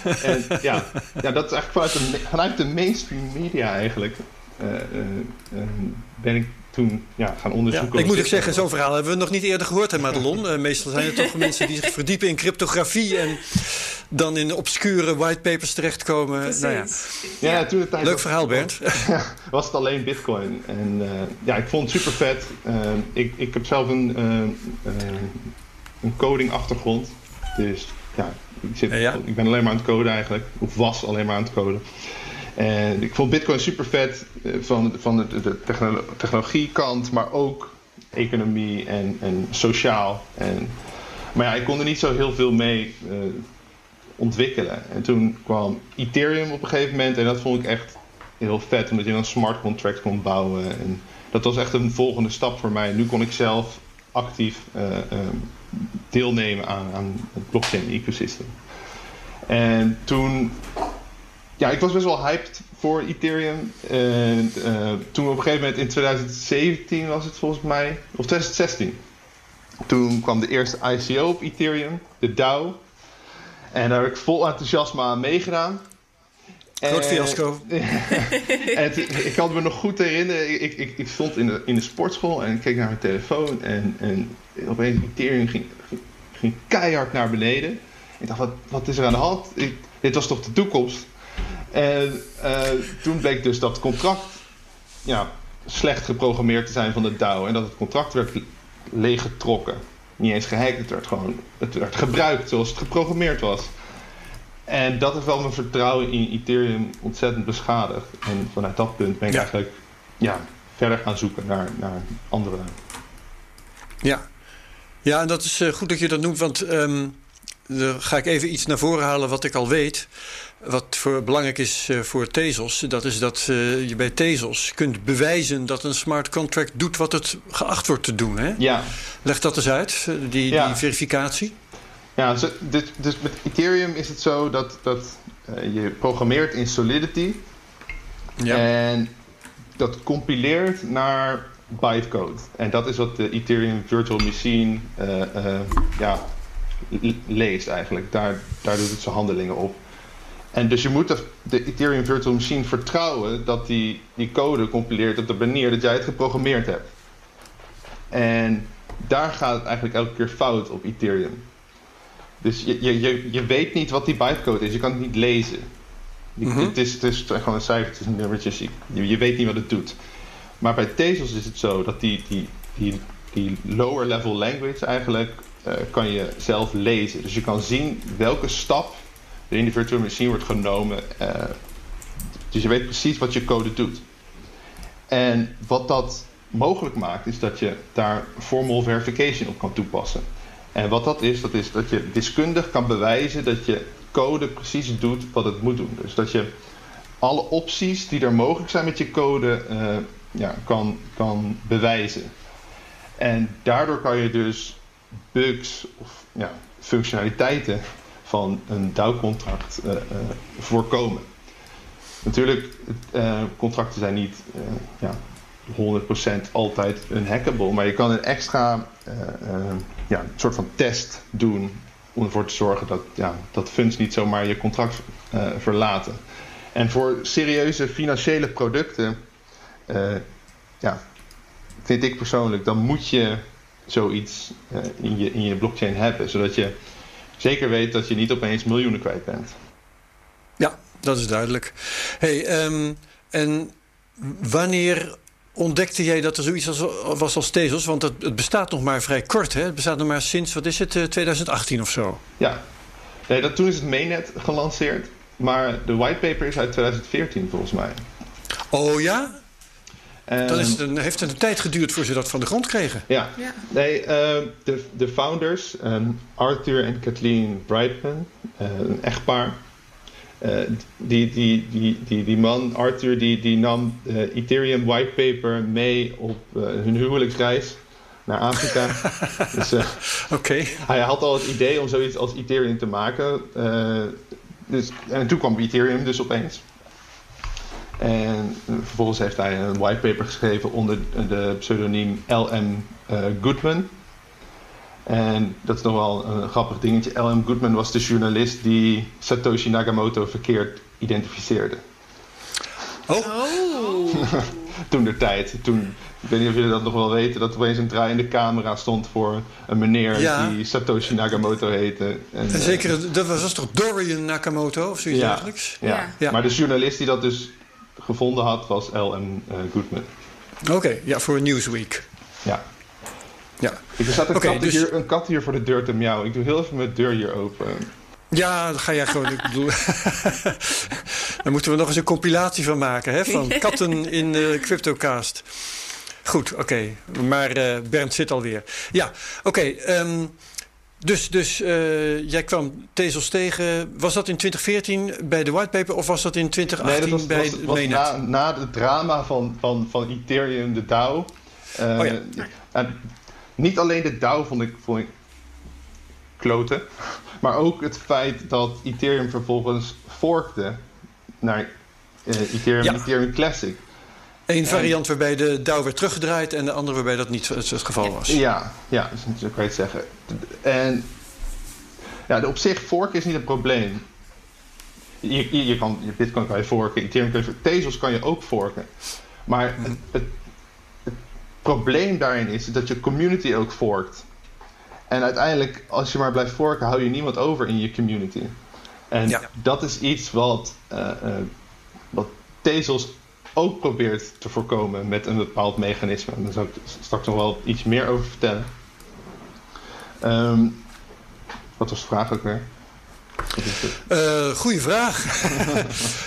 En ja, ja, dat is eigenlijk vanuit de, vanuit de mainstream media eigenlijk. Uh, uh, ben ik toen ja, gaan onderzoeken. Ja, ik moet ook zeggen, zo'n verhaal hebben we nog niet eerder gehoord, hè Madelon? Uh, meestal zijn het toch mensen die zich verdiepen in cryptografie en dan in obscure whitepapers terechtkomen. Nou ja. Ja, toen het Leuk verhaal, Bernd. was het alleen bitcoin. En uh, ja, ik vond het super vet. Uh, ik, ik heb zelf een, een coding achtergrond. Dus ja, ik, zit, ja. ik ben alleen maar aan het coden eigenlijk. Of was alleen maar aan het coden. En ik vond Bitcoin super vet van, van de, de technologiekant, maar ook economie en, en sociaal. En, maar ja, ik kon er niet zo heel veel mee uh, ontwikkelen. En toen kwam Ethereum op een gegeven moment en dat vond ik echt heel vet, omdat je dan smart contracts kon bouwen. En dat was echt een volgende stap voor mij. Nu kon ik zelf actief uh, um, deelnemen aan, aan het blockchain-ecosysteem. En toen, ja, ik was best wel hyped voor Ethereum. En uh, toen op een gegeven moment in 2017 was het volgens mij, of 2016. Toen kwam de eerste ICO op Ethereum, de DAO. En daar heb ik vol enthousiasme aan meegedaan. Groot fiasco. en ik kan me nog goed herinneren. Ik, ik, ik, stond in de, in de sportschool en ik keek naar mijn telefoon. En, en opeens Ethereum ging, ging keihard naar beneden. Ik dacht, wat, wat is er aan de hand? Ik, dit was toch de toekomst? En uh, toen bleek dus dat het contract ja, slecht geprogrammeerd te zijn van de DAO. En dat het contract werd leeggetrokken. Niet eens gehackt, het werd gewoon het werd gebruikt zoals het geprogrammeerd was. En dat heeft wel mijn vertrouwen in Ethereum ontzettend beschadigd. En vanuit dat punt ben ik ja. eigenlijk ja, verder gaan zoeken naar, naar andere. Ja. ja, en dat is uh, goed dat je dat noemt, want um, dan ga ik even iets naar voren halen wat ik al weet. Wat voor belangrijk is uh, voor Tezos, dat is dat uh, je bij Tezos kunt bewijzen dat een smart contract doet wat het geacht wordt te doen. Hè? Ja. Leg dat eens uit, die, ja. die verificatie. Ja, dus, dus met Ethereum is het zo dat, dat uh, je programmeert in Solidity. Ja. En dat compileert naar bytecode. En dat is wat de Ethereum Virtual Machine ja, leest eigenlijk. Daar, daar doet het zijn handelingen op. En dus je moet de, de, Ethereum Virtual Machine vertrouwen dat die, die code compileert op de manier dat jij het geprogrammeerd hebt. En daar gaat het eigenlijk elke keer fout op Ethereum. Dus je, je, je weet niet wat die bytecode is, je kan het niet lezen. Je, mm -hmm. het, is, het is gewoon een cijfertjes en nummertjes, je, je weet niet wat het doet. Maar bij Tezos is het zo dat die, die, die, die lower level language eigenlijk uh, kan je zelf lezen. Dus je kan zien welke stap er in de virtual machine wordt genomen. Uh, dus je weet precies wat je code doet. En wat dat mogelijk maakt, is dat je daar formal verification op kan toepassen. En wat dat is, dat is dat je wiskundig kan bewijzen dat je code precies doet wat het moet doen. Dus dat je alle opties die er mogelijk zijn met je code uh, ja, kan, kan bewijzen. En daardoor kan je dus bugs of ja, functionaliteiten van een DAO-contract uh, uh, voorkomen. Natuurlijk, contracten zijn niet ja, 100% altijd een hackable, maar je kan een extra ja, een soort van test doen om ervoor te zorgen dat, ja, dat funds niet zomaar je contract verlaten. En voor serieuze financiële producten ja, vind ik persoonlijk, dan moet je zoiets uh, in, je, in je blockchain hebben. Zodat je zeker weet dat je niet opeens miljoenen kwijt bent. Ja, dat is duidelijk. Hey, um, en wanneer ontdekte jij dat er zoiets was als Tezos? Want het, het, bestaat nog maar vrij kort, hè? Het bestaat nog maar sinds, wat is het, 2018 of zo? Ja, nee, dat, toen is het mainnet gelanceerd. Maar de whitepaper is uit 2014 volgens mij. Oh ja? Dan is het een, heeft het een tijd geduurd voor ze dat van de grond kregen. Ja, ja. nee, uh, de, de founders, um, Arthur en Kathleen Brightman, uh, een echtpaar. Uh, die, die, die, die, die man, Arthur, die, die nam de Ethereum whitepaper mee op hun huwelijksreis naar Afrika. dus, okay. Hij had al het idee om zoiets als Ethereum te maken. dus, en toen kwam Ethereum dus opeens. En vervolgens heeft hij een whitepaper geschreven onder de pseudoniem L.M. Uh, Goodman. En dat is nog wel een grappig dingetje. L.M. Goodman was de journalist die Satoshi Nakamoto verkeerd identificeerde. Oh! toen de tijd. Toen, ik weet niet of jullie dat nog wel weten, dat er opeens een draaiende camera stond voor een meneer die Satoshi Nakamoto heette. En, Zeker, dat was, was toch Dorian Nakamoto of zoiets ja, dergelijks? Ja. ja. maar de journalist die dat dus gevonden had, was L.M. Uh, Goodman. Oké, ja, voor Newsweek. Ja. Ja. Er staat een, kat dus... hier, een kat hier voor de deur te miauwen. Ik doe heel even mijn deur hier open. Ja, dan ga jij gewoon. ik bedoel, dan moeten we nog eens een compilatie van maken hè, van katten in de CryptoCast. Goed, oké. Maar uh, Bernd zit alweer. Ja, oké. Okay, um, ehm, dus, dus uh, jij kwam Tezos tegen. Was dat in 2014 bij de whitepaper of was dat in 2018 nee, dat was, bij was, was na, na het drama van, van, van Ethereum, de DAO. Uh, oh ja. En niet alleen de DAO vond ik, vond ik kloten. Maar ook het feit dat Ethereum vervolgens forkte naar uh, Ethereum, ja. Ethereum Classic. Eén variant waarbij de DAO werd teruggedraaid en de andere waarbij dat niet het, geval was. Ja, ja zo kan je het zeggen. En ja, de op zich fork is niet een probleem. Je, je, je kan, je Bitcoin kan je forken, Ethereum kan je Tezos kan je ook forken. Maar het, probleem daarin is dat je community ook forkt. En uiteindelijk, als je maar blijft forken, hou je niemand over in je community. En ja. dat is iets wat, uh, uh, wat Tezos ook probeert te voorkomen met een bepaald mechanisme. Daar zal ik straks nog wel iets meer over vertellen. Um, wat was de vraag ook weer? Uh, goeie vraag.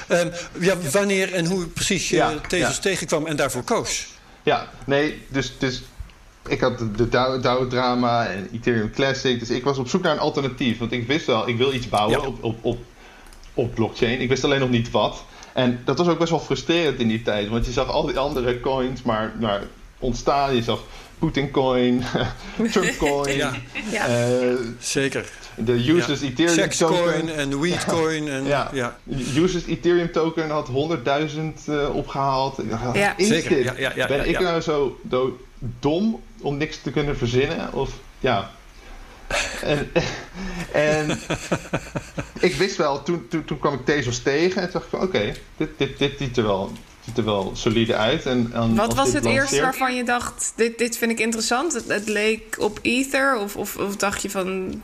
um, ja, wanneer en hoe precies je ja, Tezos tegenkwam en daarvoor koos? Ja, nee, dus, dus ik had de DAO-drama en Ethereum Classic. Dus ik was op zoek naar een alternatief. Want ik wist wel, ik wil iets bouwen op, op, op, op blockchain. Ik wist alleen nog niet wat. En dat was ook best wel frustrerend in die tijd. Want je zag al die andere coins maar, maar ontstaan. Je zag Putin coin, Trump coin. ja, uh, zeker. De ja. Ethereum token. coin en weed coin. En, ja. ja. Useless Ethereum token had 100.000 uh, opgehaald. ja. Zeker. Ja, ja, ja, ben ik nou zo dom om niks te kunnen verzinnen? Of ja en, en ik wist wel, toen, toen, toen kwam ik Tezos tegen en toen dacht ik van oké, dit, dit, dit ziet er wel ziet er wel solide uit. En, en Wat was het eerste waarvan je dacht, dit, dit vind ik interessant? Het, het leek op Ether of, of, of, dacht je van...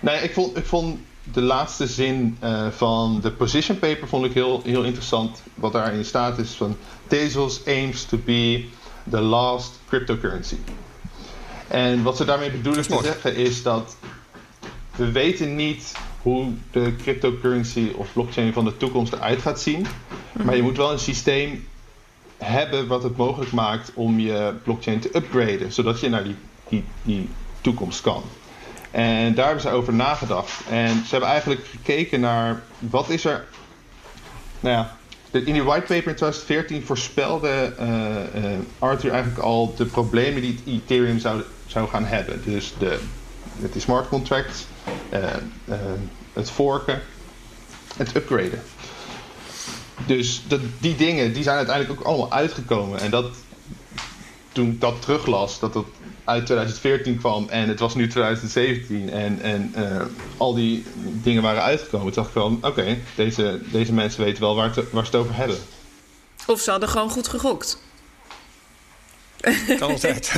Nee, ik vond, ik vond de laatste zin uh, van de position paper vond ik heel, heel interessant. Wat daarin staat is van... Tezos aims to be the last cryptocurrency. En wat ze daarmee bedoelen te zeggen is dat we weten niet hoe de cryptocurrency of blockchain van de toekomst eruit gaat zien. Maar je moet wel een systeem hebben wat het mogelijk maakt om je blockchain te upgraden, zodat je naar die, die, die toekomst kan. En daar hebben ze over nagedacht. En ze hebben eigenlijk gekeken naar wat is er. Nou ja, in die whitepaper in 2014 voorspelde uh, uh, Arthur eigenlijk al de problemen die Ethereum zou zou gaan hebben. Dus de, het smart contracts, het forken, het upgraden. Dus dat, die dingen die zijn uiteindelijk ook allemaal uitgekomen. En dat, toen ik dat teruglas, dat het uit 2014 kwam en het was nu 2017 en, en uh, al die dingen waren uitgekomen. Dacht ik van, oké, deze, deze mensen weten wel waar, waar ze het over hebben. Of ze hadden gewoon goed gegokt. Kan altijd.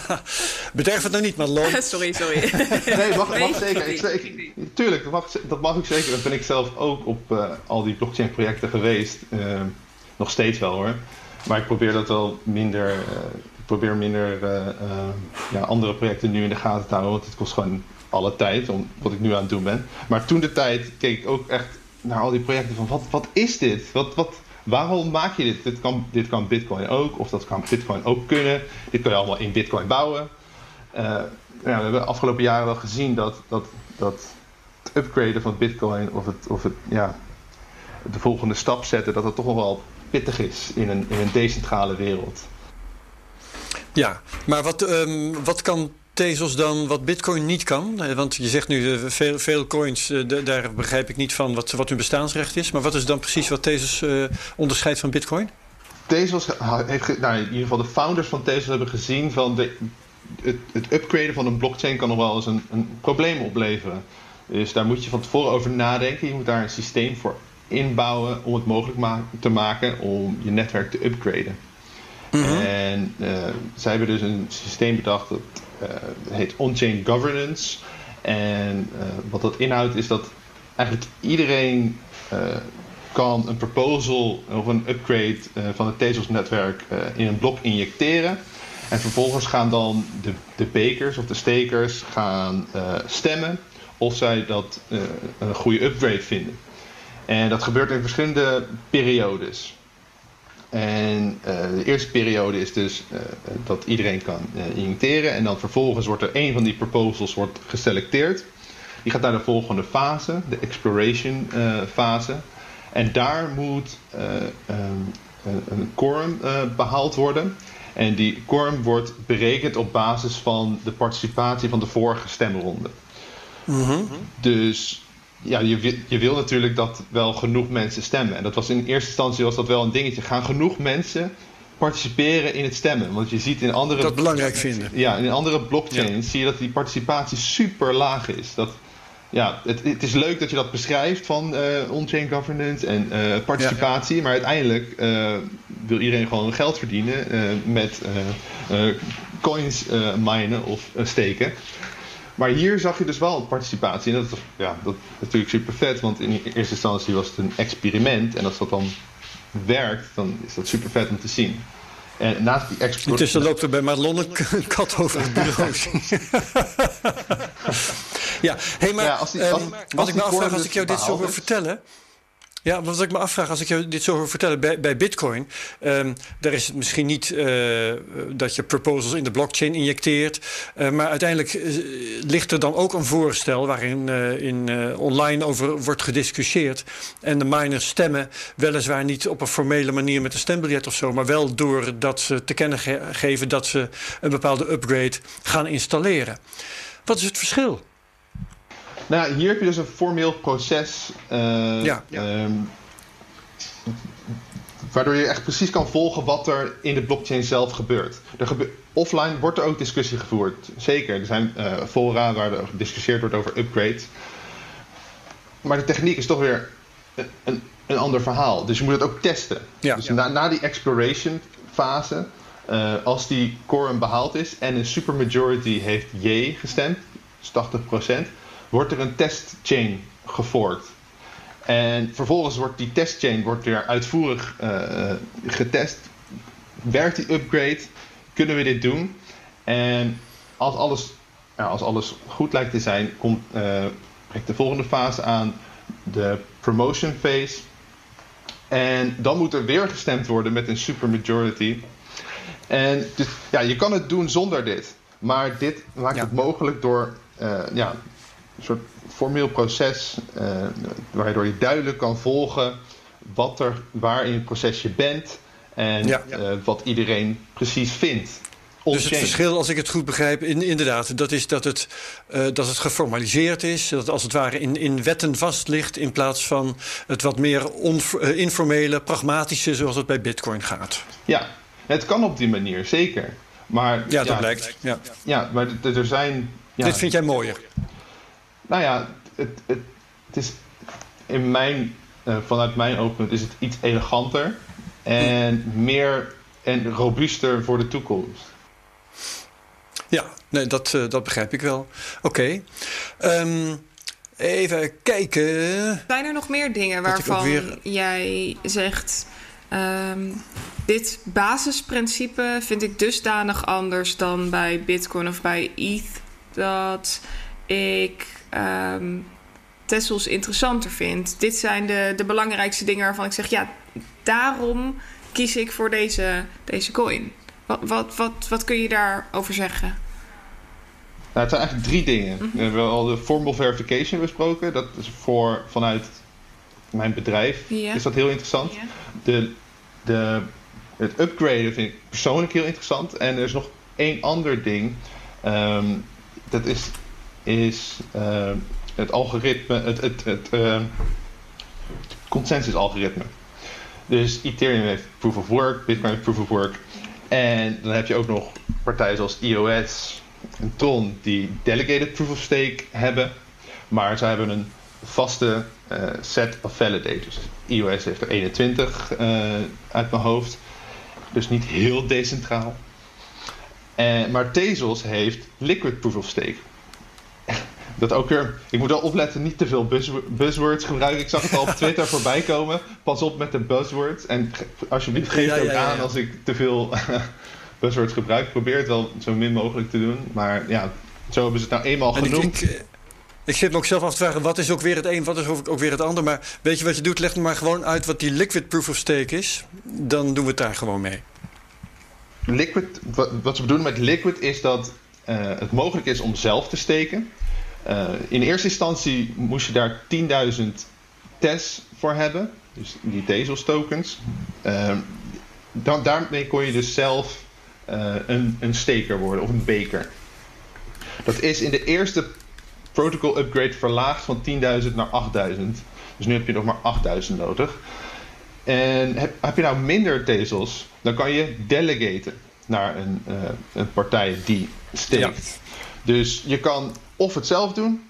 Bederf het nou niet, Madelon. sorry, sorry. nee, mag, mag zeker. Ik, tuurlijk, dat mag, dat mag ik zeker. Dat ben ik zelf ook op uh, al die blockchain projecten geweest. Uh, nog steeds wel hoor. Maar ik probeer dat wel minder... Uh, ik probeer minder ja, andere projecten nu in de gaten te houden. Want het kost gewoon alle tijd, om, wat ik nu aan het doen ben. Maar toen de tijd keek ik ook echt naar al die projecten van... Wat, wat is dit? Wat... wat Waarom maak je dit? Dit kan, dit kan Bitcoin ook, of dat kan Bitcoin ook kunnen. Dit kun je allemaal in Bitcoin bouwen. Ja, we hebben de afgelopen jaren wel gezien dat, dat, dat het upgraden van Bitcoin of, het, of het, ja, de volgende stap zetten, dat het toch nog wel pittig is in een, in een decentrale wereld. Ja, maar wat, um, wat kan Tezos dan wat Bitcoin niet kan? Eh, want je zegt nu uh, veel, veel coins, uh, daar begrijp ik niet van wat, wat hun bestaansrecht is. Maar wat is dan precies wat Tezos uh, onderscheidt van Bitcoin? Tezos heeft, nou, in ieder geval de founders van Tezos hebben gezien van de, het, het upgraden van een blockchain kan nog wel eens een, een probleem opleveren. Dus daar moet je van tevoren over nadenken. Je moet daar een systeem voor inbouwen om het mogelijk ma te maken om je netwerk te upgraden. Mm -hmm. En zij hebben dus een systeem bedacht dat heet on-chain governance. En uh, wat dat inhoudt is dat eigenlijk iedereen uh, kan een proposal of een upgrade van het Tezos-netwerk in een blok injecteren. En vervolgens gaan dan de, de bakers of de stakers gaan stemmen of zij dat een goede upgrade vinden. En dat gebeurt in verschillende periodes. En uh, de eerste periode is dus uh, dat iedereen kan uh, injecteren. En dan vervolgens wordt er een van die proposals wordt geselecteerd. Die gaat naar de volgende fase, de exploration fase. En daar moet um, een quorum behaald worden. En die quorum wordt berekend op basis van de participatie van de vorige stemronde. Mm -hmm. Dus ja, je, je wil natuurlijk dat wel genoeg mensen stemmen. En dat was in eerste instantie was dat wel een dingetje. Gaan genoeg mensen participeren in het stemmen? Want je ziet in andere... Dat belangrijk vinden. Ja, in andere blockchains ja. zie je dat die participatie super laag is. Dat, ja, het, het is leuk dat je dat beschrijft van uh, on-chain governance en uh, participatie. Ja. Maar uiteindelijk uh, wil iedereen gewoon geld verdienen met coins minen of steken. Maar hier zag je dus wel participatie. En dat, ja, dat is natuurlijk super vet, want in eerste instantie was het een experiment. En als dat dan werkt, dan is dat super vet om te zien. En naast die export... Intussen loopt er bij Madelon een kat over het bureau. ja, hey, maar ja, als die, als, um, wat ik me afvraag als ik jou dit zo wil vertellen... Ja, wat ik me afvraag als ik je dit zo hoor vertellen bij, Bitcoin, um, daar is het misschien niet uh, dat je proposals in de blockchain injecteert, uh, maar uiteindelijk uh, ligt er dan ook een voorstel waarin in, online over wordt gediscussieerd en de miners stemmen weliswaar niet op een formele manier met een stembiljet of zo, maar wel doordat ze te kennen ge geven dat ze een bepaalde upgrade gaan installeren. Wat is het verschil? Nou, hier heb je dus een formeel proces. Uh, ja. Um, waardoor je echt precies kan volgen wat er in de blockchain zelf gebeurt. Er gebe offline wordt er ook discussie gevoerd. Zeker. Er zijn uh, fora waar er gediscussieerd wordt over upgrades. Maar de techniek is toch weer een, een ander verhaal. Dus je moet het ook testen. Ja. Dus ja. Na, na die exploration fase, uh, als die quorum behaald is en een supermajority heeft J gestemd, dus 80%, wordt er een testchain geforkt. En vervolgens wordt die testchain wordt weer uitvoerig uh, getest. Werkt die upgrade? Kunnen we dit doen? En als alles, ja, als alles goed lijkt te zijn, komt uh, de volgende fase aan, de promotion phase. En dan moet er weer gestemd worden met een supermajority. En dus, ja, je kan het doen zonder dit. Maar dit maakt ja. het mogelijk door uh, ja, soort formeel proces uh, waardoor je duidelijk kan volgen wat er, waar in het proces je bent en ja. uh, wat iedereen precies vindt. Dus het verschil, als ik het goed begrijp, in, inderdaad, dat is dat het, uh, dat het geformaliseerd is. Dat het als het ware in, in wetten vast ligt. In plaats van het wat meer on, uh, informele, pragmatische, zoals het bij Bitcoin gaat. Ja, het kan op die manier, zeker. Maar, ja, dat ja, blijkt. Ja, ja maar er zijn. Ja, Dit vind jij mooier? Nou ja, het, het, het is in mijn, uh, vanuit mijn oogpunt is het iets eleganter en meer en robuuster voor de toekomst. Ja, nee, dat, dat begrijp ik wel. Oké. Ehm, even kijken. Zijn er nog meer dingen waarvan jij zegt. Ehm, dit basisprincipe vind ik dusdanig anders dan bij Bitcoin of bij ETH dat ik um, Tessels interessanter vind. Dit zijn de, de belangrijkste dingen waarvan ik zeg: ja, daarom kies ik voor deze, deze coin. Wat, wat, wat, wat kun je daarover zeggen? Nou, het zijn eigenlijk drie dingen. Mhm. We hebben al de formal verification besproken. Dat is voor vanuit mijn bedrijf is dat heel interessant. De, de, het upgraden vind ik persoonlijk heel interessant. En er is nog één ander ding. Ehm, dat is, is uh, het algoritme, het, het, het uh, consensus-algoritme. Dus Ethereum heeft proof of work, Bitcoin heeft proof of work. En dan heb je ook nog partijen zoals EOS en Tron die delegated proof of stake hebben. Maar ze hebben een vaste uh, set of validators. EOS heeft er 21 uh, uit mijn hoofd. Dus niet heel decentraal. Uh, maar Tezos heeft liquid proof of stake. Dat ook weer, ik moet wel opletten, niet te veel buzzwords gebruiken. Ik zag het al op Twitter voorbij komen. Pas op met de buzzwords. En alsjeblieft geef ja, ook aan als ik te veel buzzwords gebruik. Probeer het wel zo min mogelijk te doen. Maar ja, zo hebben ze het nou eenmaal genoemd. Ik, ik, zit me ook zelf af te vragen, wat is ook weer het een, wat is ook weer het ander. Maar weet je wat je doet? Leg me maar gewoon uit wat die liquid proof of stake is. Dan doen we het daar gewoon mee. Liquid, wat, ze bedoelen met liquid is dat uh, het mogelijk is om zelf te steken. Uh, in eerste instantie moest je daar 10.000 tests voor hebben. Dus die Tezos tokens. Uh, dan, daarmee kon je dus zelf uh, een, een steker worden of een beker. Dat is in de eerste protocol upgrade verlaagd van 10.000 naar 8.000. Dus nu heb je nog maar 8.000 nodig. En heb, heb, je nou minder Tezos, dan kan je delegaten naar een, een partij die steekt. Dus je kan of het zelf doen,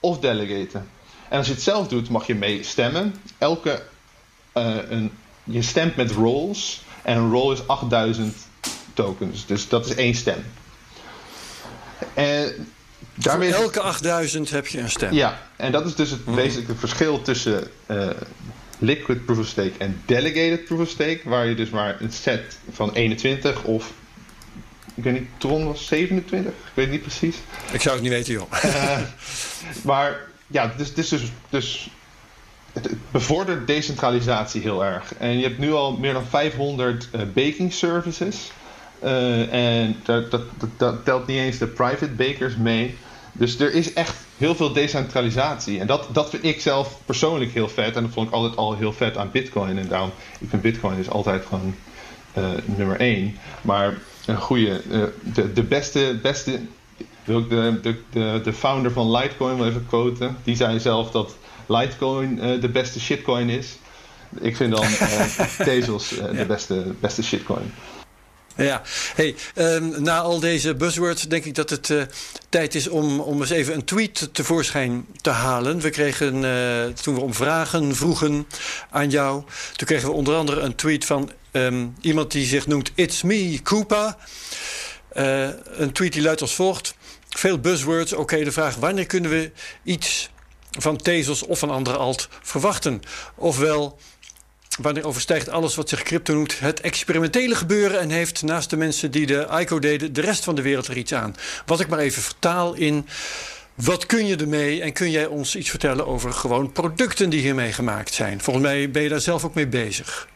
of delegaten. En als je het zelf doet, mag je mee stemmen. Elke, uh, een, je stemt met rolls. En een roll is 8000 tokens. Dus dat is één stem. En daarmee Voor elke 8000 heb je een stem. Ja, en dat is dus het mm. verschil tussen uh, liquid proof of stake en delegated proof of stake. Waar je dus maar een set van 21 of ik weet niet, Tron was 27? Ik weet niet precies. Ik zou het niet weten, joh. Uh, maar ja, dus, dus, dus, dus het bevordert decentralisatie heel erg. En je hebt nu al meer dan 500 uh, baking services. Uh, en dat, dat, dat, telt niet eens de private bakers mee. Dus er is echt heel veel decentralisatie. En dat, dat vind ik zelf persoonlijk heel vet. En dat vond ik altijd al heel vet aan Bitcoin. En daarom, ik vind Bitcoin is altijd gewoon uh, nummer één. Maar een goede, uh, de, de beste, beste wil ik de, de, de, de founder van Litecoin wel even quoten. Die zei zelf dat Litecoin uh, de beste shitcoin is. Ik vind dan uh, Tezos de beste, beste shitcoin. Ja, hey, um, na al deze buzzwords denk ik dat het uh, tijd is om, om eens even een tweet tevoorschijn te halen. We kregen, uh, toen we om vragen vroegen aan jou, toen kregen we onder andere een tweet van um, iemand die zich noemt It's Me Koopa. Uh, een tweet die luidt als volgt. Veel buzzwords. Oké, de vraag wanneer kunnen we iets van Tezos of van andere alt verwachten? Ofwel, wanneer overstijgt alles wat zich crypto noemt het experimentele gebeuren en heeft naast de mensen die de ICO deden de rest van de wereld er iets aan? Wat ik maar even vertaal in. Wat kun je ermee en kun jij ons iets vertellen over gewoon producten die hiermee gemaakt zijn? Volgens mij ben je daar zelf ook mee bezig.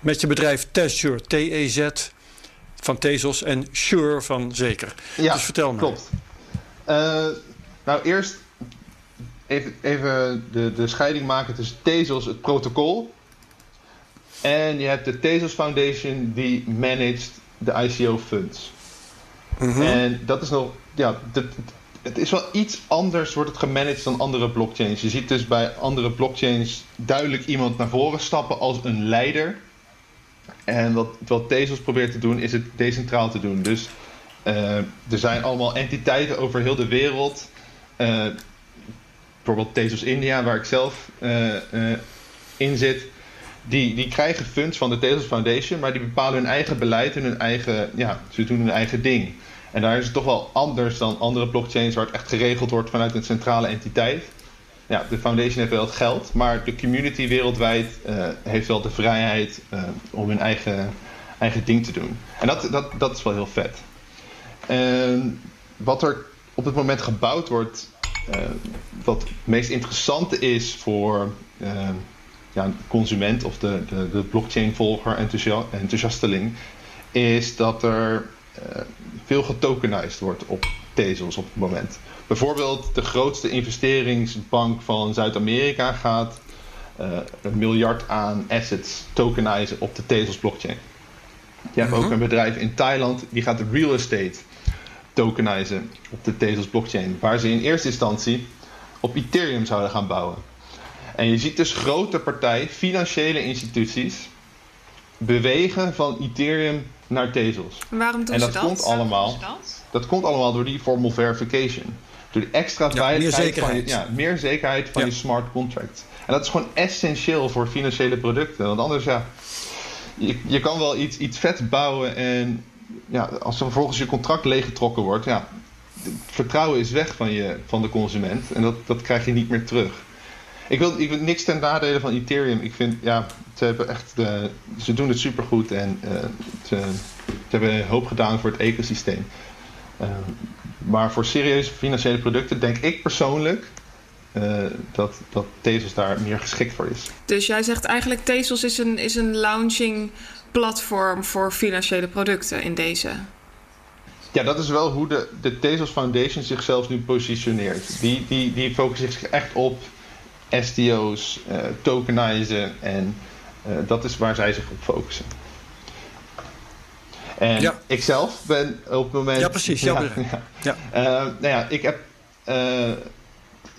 Met je bedrijf Tezure, T-E-Z van Tezos en Sure van Zeker. Ja, dus vertel me. Klopt. Uh, nou, eerst even, even de, de scheiding maken tussen Tezos, het protocol. En je hebt de Tezos Foundation die managt de ICO funds. Mm En dat is nog, ja, dat, het is wel iets anders wordt het gemanaged dan andere blockchains. Je ziet dus bij andere blockchains duidelijk iemand naar voren stappen als een leider. En wat, wat Tezos probeert te doen, is het decentraal te doen. Dus uh, er zijn allemaal entiteiten over heel de wereld. Uh, bijvoorbeeld Tezos India, waar ik zelf uh, in zit. die, die krijgen funds van de Tezos Foundation, maar die bepalen hun eigen beleid en hun eigen, ja, ze doen hun eigen ding. En daar is het toch wel anders dan andere blockchains waar het echt geregeld wordt vanuit een centrale entiteit. Ja, de foundation heeft wel het geld, maar de community wereldwijd uh, heeft wel de vrijheid om hun eigen, eigen ding te doen. En dat, dat, dat is wel heel vet. En wat er op het moment gebouwd wordt, wat het meest interessante is voor ja, de consument of de, de, de blockchain-volger, enthousiasteling, is dat er uh, veel getokenized wordt op Tezos op het moment. Bijvoorbeeld de grootste investeringsbank van Zuid-Amerika gaat uh, een miljard aan assets tokenizen op de Tezos blockchain. Je hebt ook mhm. een bedrijf in Thailand die gaat de real estate tokenizen op de Tezos blockchain, waar ze in eerste instantie op Ethereum zouden gaan bouwen. En je ziet dus grote partijen, financiële instituties, bewegen van Ethereum naar Tezos. Waarom doen en dat? dat Komt allemaal, dat? komt allemaal door die formal verification. Door die extra ja, veiligheid. Meer zekerheid. Van, ja, meer zekerheid van je smart contract. En dat is gewoon essentieel voor financiële producten. Want anders, ja, je, je kan wel iets, iets vet bouwen en ja, als er vervolgens je contract leeggetrokken wordt, ja, vertrouwen is weg van, je, van de consument. En dat, dat krijg je niet meer terug. Ik wil, ik wil niks ten nadele van Ethereum. Ik vind, ja, ze hebben echt, ze doen het supergoed en uh, ze, hebben hoop gedaan voor het ecosysteem. Uh, maar voor serieuze financiële producten denk ik persoonlijk uh, dat, dat Tezos daar meer geschikt voor is. Dus jij zegt eigenlijk Tezos is een, is een launching platform voor financiële producten in deze. Ja, dat is wel hoe de, de Tezos Foundation zichzelf nu positioneert. Die, die, die focussen zich echt op STO's, uh, eh, tokenizen en uh, dat is waar zij zich op focussen. En ja. ik zelf ben op het moment. Ja, precies. Ja, ja. ja. Uh, nou ja, ik heb.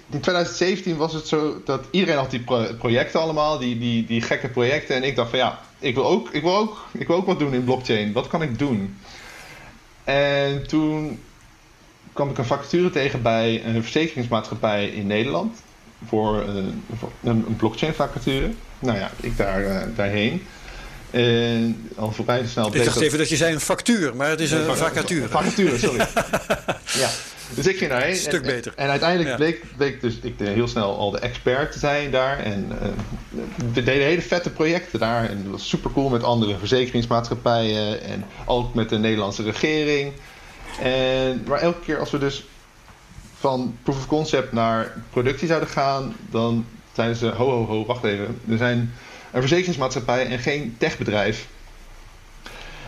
in 2017 was het zo dat iedereen had die pro projecten allemaal, die, die, die gekke projecten. En ik dacht van ja, ik wil, ook, ik, wil ook, ik wil ook wat doen in blockchain. Wat kan ik doen? En toen kwam ik een vacature tegen bij een verzekeringsmaatschappij in Nederland voor, uh, voor een, een, blockchain vacature. Nou ja, ik daar, uh, daarheen. En al vrij snel Ik dacht even dat je zei een factuur, maar het is een, een vacature. Vacature, sorry. ja. Dus ik ging daarheen. Een stuk beter. En, en uiteindelijk ja. bleek, bleek dus ik heel snel al de expert te zijn daar. En uh, we deden hele vette projecten daar. En het was super cool met andere verzekeringsmaatschappijen. En ook met de Nederlandse regering. En, maar elke keer als we dus van proof of concept naar productie zouden gaan, dan zeiden ze: ho, ho, ho, wacht even. Er zijn een verzekeringsmaatschappij en geen techbedrijf.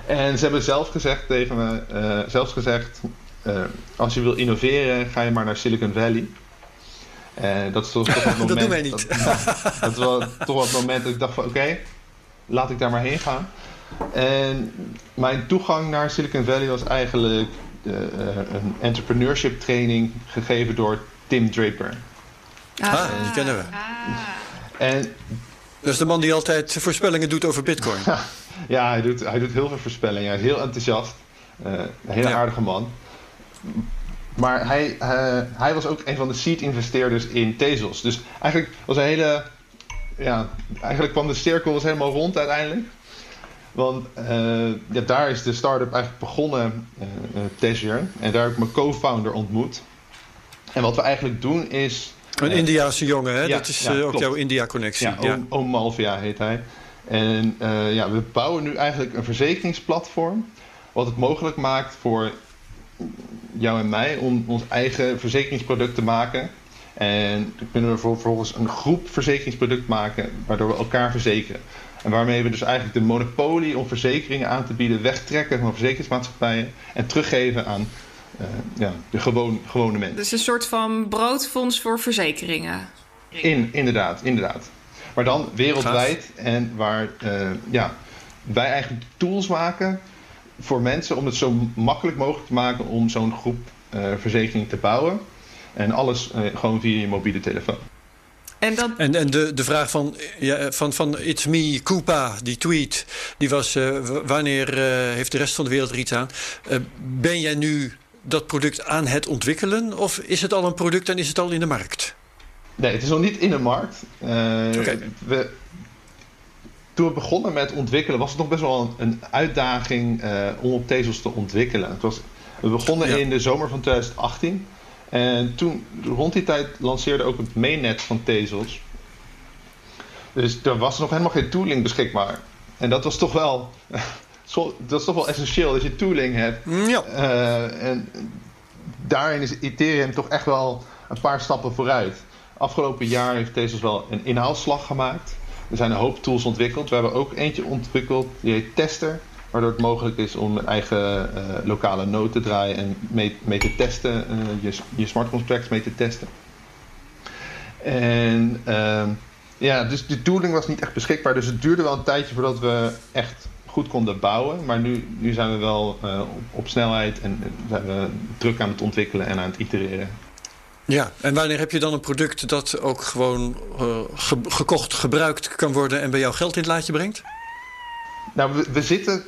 En ze hebben zelf gezegd tegen me: uh, zelfs gezegd, uh, als je wil innoveren, ga je maar naar Silicon Valley. En dat is toch, toch het moment. dat doen wij niet. Dat, dat is wel, toch wel het moment dat ik dacht: van oké, okay, laat ik daar maar heen gaan. En mijn toegang naar Silicon Valley was eigenlijk uh, een entrepreneurship training gegeven door Tim Draper. Ah, ah die kennen we. Ah. En, dat is de man die altijd voorspellingen doet over bitcoin. ja, hij doet, hij doet heel veel voorspellingen. Hij is heel enthousiast. Uh, een hele ja. aardige man. Maar hij, uh, hij was ook een van de seed investeerders in Tezos. Dus eigenlijk was een hele... Ja, eigenlijk kwam de cirkel was helemaal rond uiteindelijk. Want uh, ja, daar is de start-up eigenlijk begonnen, uh, En daar heb ik mijn co-founder ontmoet. En wat we eigenlijk doen is... Een uh, Indiaanse jongen, hè? Ja, dat is ja, ook jouw India-connectie. Ja, ja. Oom Malvia heet hij. En ja, we bouwen nu eigenlijk een verzekeringsplatform... wat het mogelijk maakt voor jou en mij om ons eigen verzekeringsproduct te maken... En dan kunnen we vervolgens een groep verzekeringsproduct maken... waardoor we elkaar verzekeren. En waarmee we dus eigenlijk de monopolie om verzekeringen aan te bieden wegtrekken van verzekeringsmaatschappijen en teruggeven aan uh, ja, de gewoon, gewone mensen. Dus een soort van broodfonds voor verzekeringen. In, inderdaad, inderdaad. Maar dan wereldwijd en waar uh, ja, wij eigenlijk tools maken voor mensen om het zo makkelijk mogelijk te maken om zo'n groep uh, verzekering te bouwen. En alles gewoon via je mobiele telefoon. En, dan... en, en de, de vraag van, ja, van, van It's Me, Koopa, die tweet, die was: uh, wanneer uh, heeft de rest van de wereld er iets aan? Uh, ben jij nu dat product aan het ontwikkelen of is het al een product en is het al in de markt? Nee, het is nog niet in de markt. Okay. We, toen we begonnen met ontwikkelen, was het nog best wel een, uitdaging om op Tezos te ontwikkelen. Het was, we begonnen in de zomer van 2018. En toen, rond die tijd, lanceerde ook het mainnet van Tezos. Dus er was nog helemaal geen tooling beschikbaar. En dat was toch wel, dat is toch wel essentieel dat je tooling hebt. Mm, ja. Uh, en daarin is Ethereum toch echt wel een paar stappen vooruit. Afgelopen jaar heeft Tezos wel een inhaalslag gemaakt. Er zijn een hoop tools ontwikkeld. We hebben ook eentje ontwikkeld, die heet Tester. Waardoor het mogelijk is om een eigen uh, lokale node te draaien en mee, mee te testen, uh, je, je smart contracts mee te testen. En uh, ja, dus de tooling was niet echt beschikbaar. Dus het duurde wel een tijdje voordat we echt goed konden bouwen. Maar nu, nu zijn we wel uh, op, op, snelheid en zijn we druk aan het ontwikkelen en aan het itereren. Ja, en wanneer heb je dan een product dat ook gewoon uh, ge gekocht, gebruikt kan worden en bij jou geld in het laadje brengt? Nou, we, we zitten.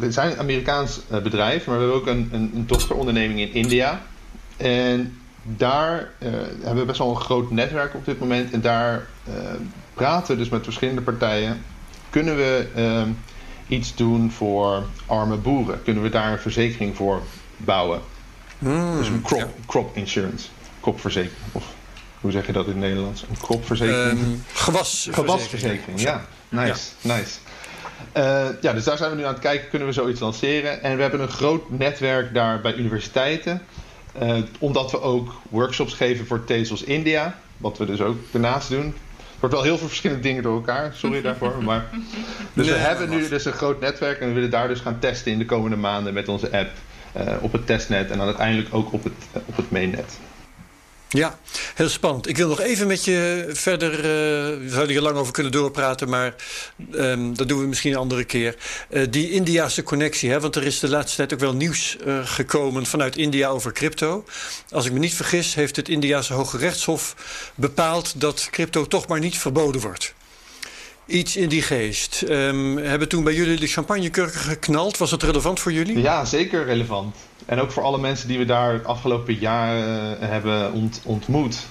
We zijn een Amerikaans uh, bedrijf, maar we hebben ook een, een, een dochteronderneming in India. En daar uh, hebben we best wel een groot netwerk op dit moment. En daar uh, praten we dus met verschillende partijen. Kunnen we iets doen voor arme boeren? Kunnen we daar een verzekering voor bouwen? Hmm, dus een crop, ja. crop insurance. Kropverzekering. Of hoe zeg je dat in het Nederlands? Een kropverzekering? Um, gewasverzekering. Gewasverzekering, ja. Nice, ja. nice. Uh, ja, dus daar zijn we nu aan het kijken, kunnen we zoiets lanceren. En we hebben een groot netwerk daar bij universiteiten. Uh, omdat we ook workshops geven voor Tezos India. Wat we dus ook daarnaast doen. Er wordt wel heel veel verschillende dingen door elkaar. Sorry daarvoor. Maar... Dus nee, we hebben nu dus een groot netwerk. En we willen daar dus gaan testen in de komende maanden met onze app. Uh, op het testnet en dan uiteindelijk ook op het, op het mainnet. Ja, heel spannend. Ik wil nog even met je verder. Uh, we zouden hier lang over kunnen doorpraten, maar um, dat doen we misschien een andere keer. Uh, die Indiaanse connectie, hè, want er is de laatste tijd ook wel nieuws uh, gekomen vanuit India over crypto. Als ik me niet vergis, heeft het Indiaanse Hoge Rechtshof bepaald dat crypto toch maar niet verboden wordt. Iets in die geest. Um, hebben toen bij jullie de champagnekurken geknald? Was het relevant voor jullie? Ja, zeker relevant. En ook voor alle mensen die we daar het afgelopen jaar uh, hebben ont, ontmoet.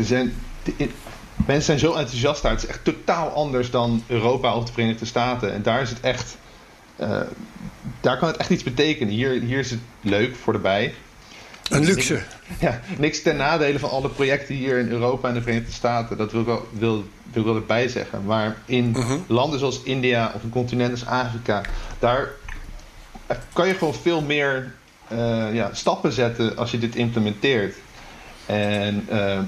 Zijn, de, mensen zijn zo enthousiast daar. Het is echt totaal anders dan Europa of de Verenigde Staten. En daar is het echt. Uh, daar kan het echt iets betekenen. Hier, hier is het leuk voor de bij. Een luxe. Niks, ja, niks ten nadele van alle projecten hier in Europa en de Verenigde Staten. Dat wil ik wel, wil, wil ik wel erbij zeggen. Maar in uh -huh. landen zoals India of een continent als Afrika, daar kan je gewoon veel meer uh, ja, stappen zetten als je dit implementeert. En uh,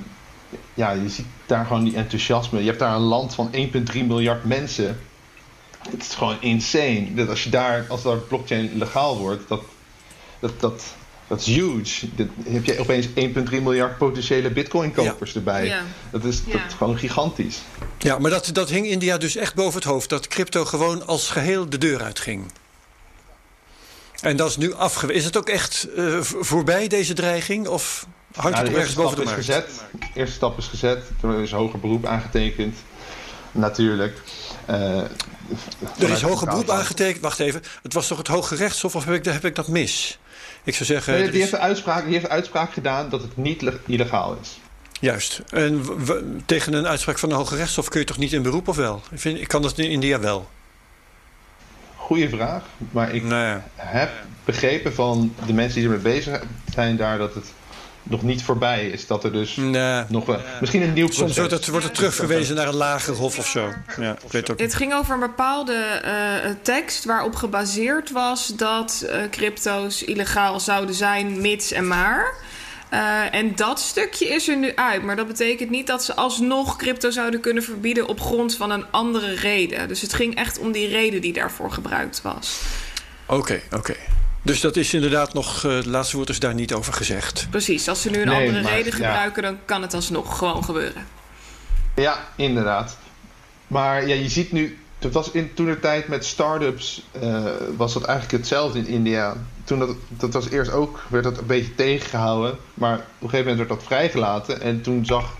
ja, je ziet daar gewoon die enthousiasme. Je hebt daar een land van 1,3 miljard mensen. Het is gewoon insane. Dat als je daar, als daar blockchain legaal wordt, dat, dat, dat, dat is huge. Dan heb je opeens 1,3 miljard potentiële bitcoin-kopers ja. erbij. Ja. Dat, is, dat ja. gewoon gigantisch. Ja, maar dat, dat hing India dus echt boven het hoofd. Dat crypto gewoon als geheel de deur uitging. En dat is nu afgewezen. Is het ook echt uh, voorbij, deze dreiging? Of hangt nou, het ergens boven de markt? Is gezet. De eerste stap is gezet. Er is hoger beroep aangetekend. Natuurlijk. Uh, er is hoger beroep aangetekend. Wacht even. Het was toch het Hoge Rechtshof of heb ik, heb ik dat mis? Ik zou zeggen. Nee, die, is... heeft de uitspraak, die heeft uitspraak gedaan dat het niet illegaal is. Juist. En tegen een uitspraak van de Hoge Rechtshof kun je toch niet in beroep of wel? Ik, vind, ik kan dat in India wel. Goeie vraag. Maar ik nee. heb begrepen van de mensen die ermee bezig zijn daar dat het nog niet voorbij is. Dat er dus nee. nog een, misschien een nieuw proces... Soms wordt het, wordt het terugverwezen naar een lager hof of zo. Ja, ik weet ook het ging over een bepaalde uh, tekst waarop gebaseerd was dat uh, crypto's illegaal zouden zijn, mits en maar. Uh, en dat stukje is er nu uit. Maar dat betekent niet dat ze alsnog crypto zouden kunnen verbieden op grond van een andere reden. Dus het ging echt om die reden die daarvoor gebruikt was. Oké, okay, oké. Okay. Dus dat is inderdaad nog, uh, het laatste woord is daar niet over gezegd. Precies, als ze nu een nee, andere maar, reden gebruiken, ja. dan kan het alsnog gewoon gebeuren. Ja, inderdaad. Maar ja, je ziet nu, dat was in toen de tijd met start-ups, uh, was dat eigenlijk hetzelfde in India. Toen dat, dat was eerst ook, werd dat een beetje tegengehouden. Maar op een gegeven moment werd dat vrijgelaten. En toen zag,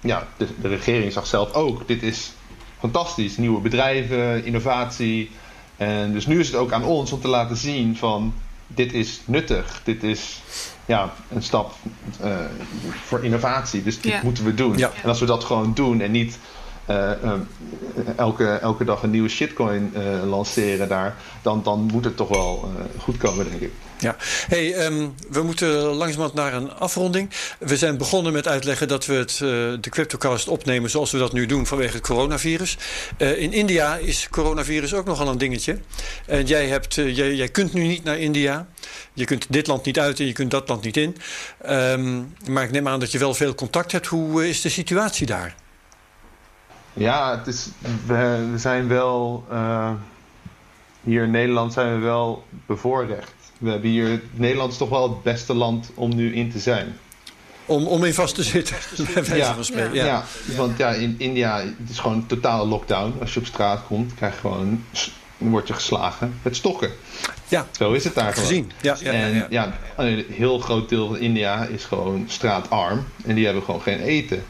ja, de, de regering zag zelf ook, dit is fantastisch. Nieuwe bedrijven, innovatie. En dus nu is het ook aan ons om te laten zien van, dit is nuttig. Dit is ja, een stap uh, voor innovatie. Dus dit ja. moeten we doen. Ja. En als we dat gewoon doen en niet elke, elke dag een nieuwe shitcoin lanceren daar, dan, dan moet het toch wel goed komen, denk ik. Ja, hey, ehm, we moeten langzamerhand naar een afronding. We zijn begonnen met uitleggen dat we het, de CryptoCast opnemen zoals we dat nu doen vanwege het coronavirus. In India is coronavirus ook nogal een dingetje. En jij, hebt, jij, jij kunt nu niet naar India. Je kunt dit land niet uit en je kunt dat land niet in. Um, maar ik neem aan dat je wel veel contact hebt. Hoe is de situatie daar? Ja, het is, we, we zijn wel. hier in Nederland zijn we wel bevoorrecht we hebben hier, Nederland is toch wel het beste land om nu in te zijn. Om, om in vast te zitten, ja, ja. ja, want ja, in India het is gewoon een totale lockdown. Als je op straat komt, krijg je gewoon, word je geslagen met stokken. Ja, zo is het daar gezien. Ja, ja, en ja, een heel groot deel van India is gewoon straatarm en die hebben gewoon geen eten.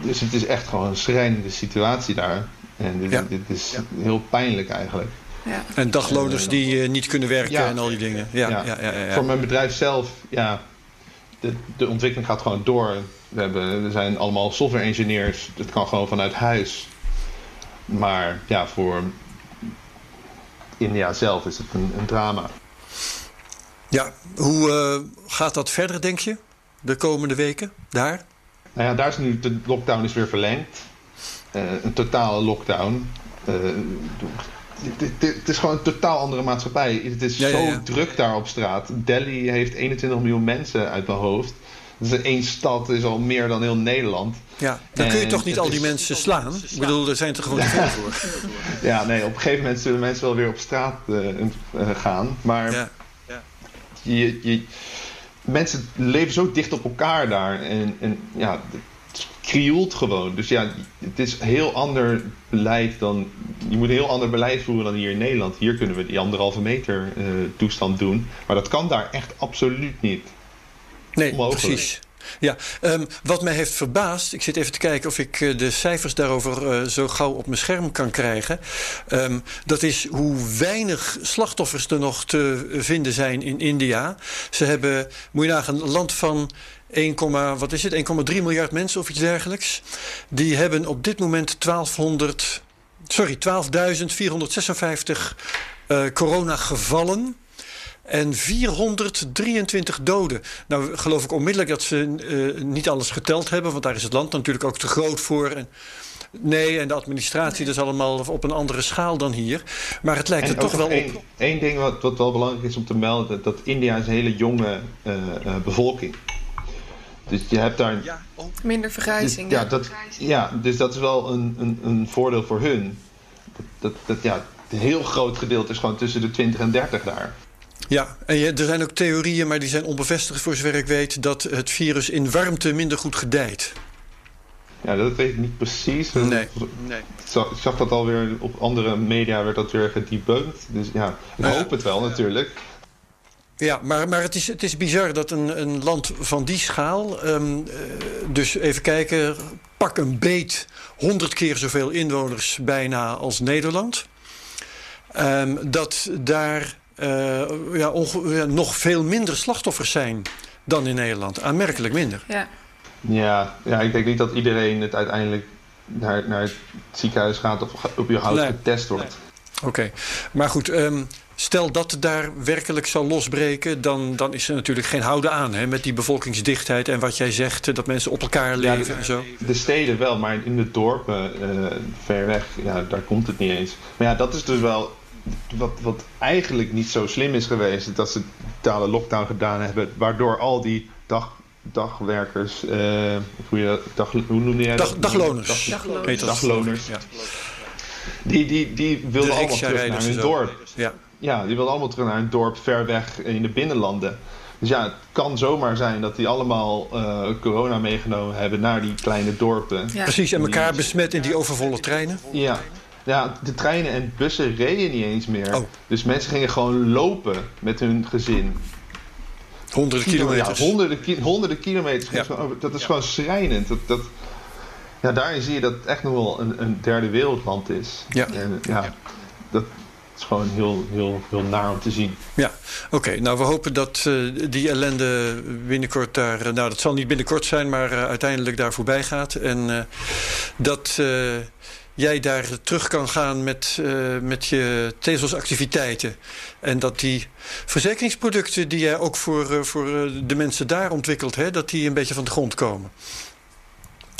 Dus het is echt gewoon een schrijnende situatie daar. En dit, dit is heel pijnlijk eigenlijk. Ja. En dagloners die uh, niet kunnen werken en al die dingen. Ja, ja. Ja, Voor mijn bedrijf zelf, ja, de, de ontwikkeling gaat gewoon door. We, hebben, we zijn allemaal software engineers. Het kan gewoon vanuit huis. Maar ja, voor India zelf is het een, een drama. Ja, hoe uh, gaat dat verder, denk je? De komende weken daar? Nou ja, daar is nu de lockdown is weer verlengd. Uh, een totale lockdown. Uh, het is gewoon een totaal andere maatschappij. Het is zo druk daar op straat. Delhi heeft 21 miljoen mensen uit mijn hoofd. Dus één stad is al meer dan heel Nederland. Ja, dan kun je toch niet al die mensen slaan? Ik bedoel, er zijn er gewoon veel voor. ja, nee, op een gegeven moment zullen mensen wel weer op straat uh, gaan. Maar ja. Je, je, mensen leven zo dicht op elkaar daar. En, en ja, krioelt gewoon. Dus ja, het is heel ander beleid dan. Je moet een heel ander beleid voeren dan hier in Nederland. Hier kunnen we die anderhalve meter uh, toestand doen. Maar dat kan daar echt absoluut niet. Nee, precies. Ja, um, wat mij heeft verbaasd, ik zit even te kijken of ik uh, de cijfers daarover uh, zo gauw op mijn scherm kan krijgen. Um, dat is hoe weinig slachtoffers er nog te vinden zijn in India. Ze hebben, moet je nagaan, een land van 1, wat is het? 1,3 miljard mensen of iets dergelijks. Die hebben op dit moment 1200, sorry, 12.456 uh, coronagevallen. En 423 doden. Nou geloof ik onmiddellijk dat ze uh, niet alles geteld hebben, want daar is het land natuurlijk ook te groot voor. En, nee, en de administratie is allemaal op een andere schaal dan hier. Maar het lijkt er toch wel één, op. Eén ding wat, wat wel belangrijk is om te melden: dat India is een hele jonge uh, uh, bevolking dus je hebt daar. Ja, Minder vergrijzing. Dus, ja, dat, ja, dus dat is wel een, een, een voordeel voor hun. Dat, dat, dat, ja, een heel groot gedeelte is gewoon tussen de 20 en 30 daar. Ja, en je, er zijn ook theorieën, maar die zijn onbevestigd voor zover ik weet, dat het virus in warmte minder goed gedijt. Ja, dat weet ik niet precies. Nee. nee. Ik zag dat alweer op andere media werd dat weer gedebunked. Dus ja, ik hoop het wel natuurlijk. Ja, maar, maar het, is, het is bizar dat een, een land van die schaal, um, dus even kijken, pak een beet, honderd keer zoveel inwoners bijna als Nederland, um, dat daar ja, ja, nog veel minder slachtoffers zijn dan in Nederland. Aanmerkelijk minder. Ja. Ja, ja, ik denk niet dat iedereen het uiteindelijk naar, naar het ziekenhuis gaat of op je hout nee. getest wordt. Nee. Oké, okay. maar goed. Um, Stel dat het daar werkelijk zal losbreken, dan, dan is er natuurlijk geen houden aan hè, met die bevolkingsdichtheid en wat jij zegt, dat mensen op elkaar leven ja, de, en zo. De steden wel, maar in de dorpen uh, ver weg, ja, daar komt het niet eens. Maar ja, dat is dus wel wat, wat eigenlijk niet zo slim is geweest, dat ze totale lockdown gedaan hebben, waardoor al die dag, dagwerkers, uh, hoe, je, dag, hoe noemde jij dat? Dagloners. Dag, dagloners. dagloners. Ja. Die, die, die wilden allemaal terug naar hun dorp. Ja ja, die wilden allemaal terug naar een dorp ver weg in de binnenlanden. Dus ja, het kan zomaar zijn dat die allemaal uh, corona meegenomen hebben naar die kleine dorpen. Ja. Precies, en elkaar besmet in die overvolle treinen. Ja. Ja, de treinen en bussen reden niet eens meer. Oh. Dus mensen gingen gewoon lopen met hun gezin. Honderden kilometers. Ja, honderden, ki honderden kilometers. Ja. Dat is ja. gewoon schrijnend. Dat, dat, ja, daarin zie je dat het echt nog wel een, een derde wereldland is. Ja. En, ja, Dat, Het is gewoon heel, heel, heel naar om te zien. Ja, oké. Nou, we hopen dat uh, die ellende binnenkort daar... Uh, nou, dat zal niet binnenkort zijn, maar uh, uiteindelijk daar voorbij gaat. En dat jij daar terug kan gaan met, met je Tezos-activiteiten. En dat die verzekeringsproducten die jij ook voor, voor de mensen daar ontwikkelt... Hè, dat die een beetje van de grond komen.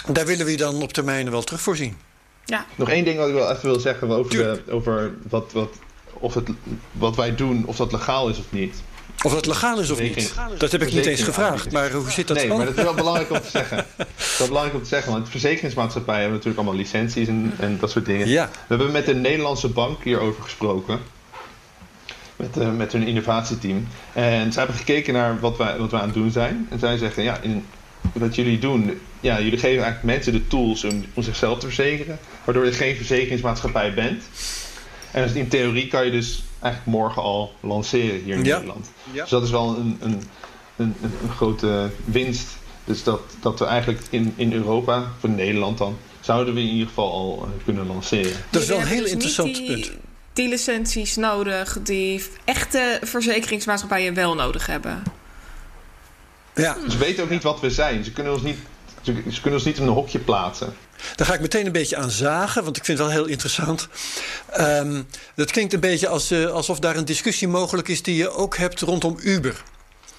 Daar willen we je dan op termijn wel terug voorzien. Ja. Nog één ding wat ik wel even wil zeggen over, de, over wat, wat, of het, wat wij doen, of dat legaal is of niet. Of dat legaal is of niet? Dat heb ik niet eens gevraagd. Maar hoe zit dat Nee, maar dat is wel belangrijk om te zeggen. Dat is wel belangrijk om te zeggen. Want verzekeringsmaatschappijen hebben natuurlijk allemaal licenties en, en dat soort dingen. Ja. We hebben met de Nederlandse bank hierover gesproken. Met, uh, met hun innovatieteam. En ze hebben gekeken naar wat wij, wat wij aan het doen zijn. En zij zeggen, ja, in, wat jullie doen, ja, jullie geven eigenlijk mensen de tools om, om zichzelf te verzekeren. Waardoor je geen verzekeringsmaatschappij bent. En dus in theorie kan je dus eigenlijk morgen al lanceren hier in Ja. Nederland. Ja. Dus dat is wel een, een, een, een, een grote winst. Dus dat, dat we eigenlijk in, in Europa, voor Nederland dan, zouden we in ieder geval al eh, kunnen lanceren. Dat is wel een heel dus interessant die, punt. Die licenties nodig die echte verzekeringsmaatschappijen wel nodig hebben. Ja, Ze weten ook niet wat we zijn. Ze kunnen ons niet, ze, ze kunnen ons niet in een hokje plaatsen. daar ga ik meteen een beetje aan zagen, want ik vind het wel heel interessant. Ehm, dat klinkt een beetje als, eh, alsof daar een discussie mogelijk is die je ook hebt rondom Uber.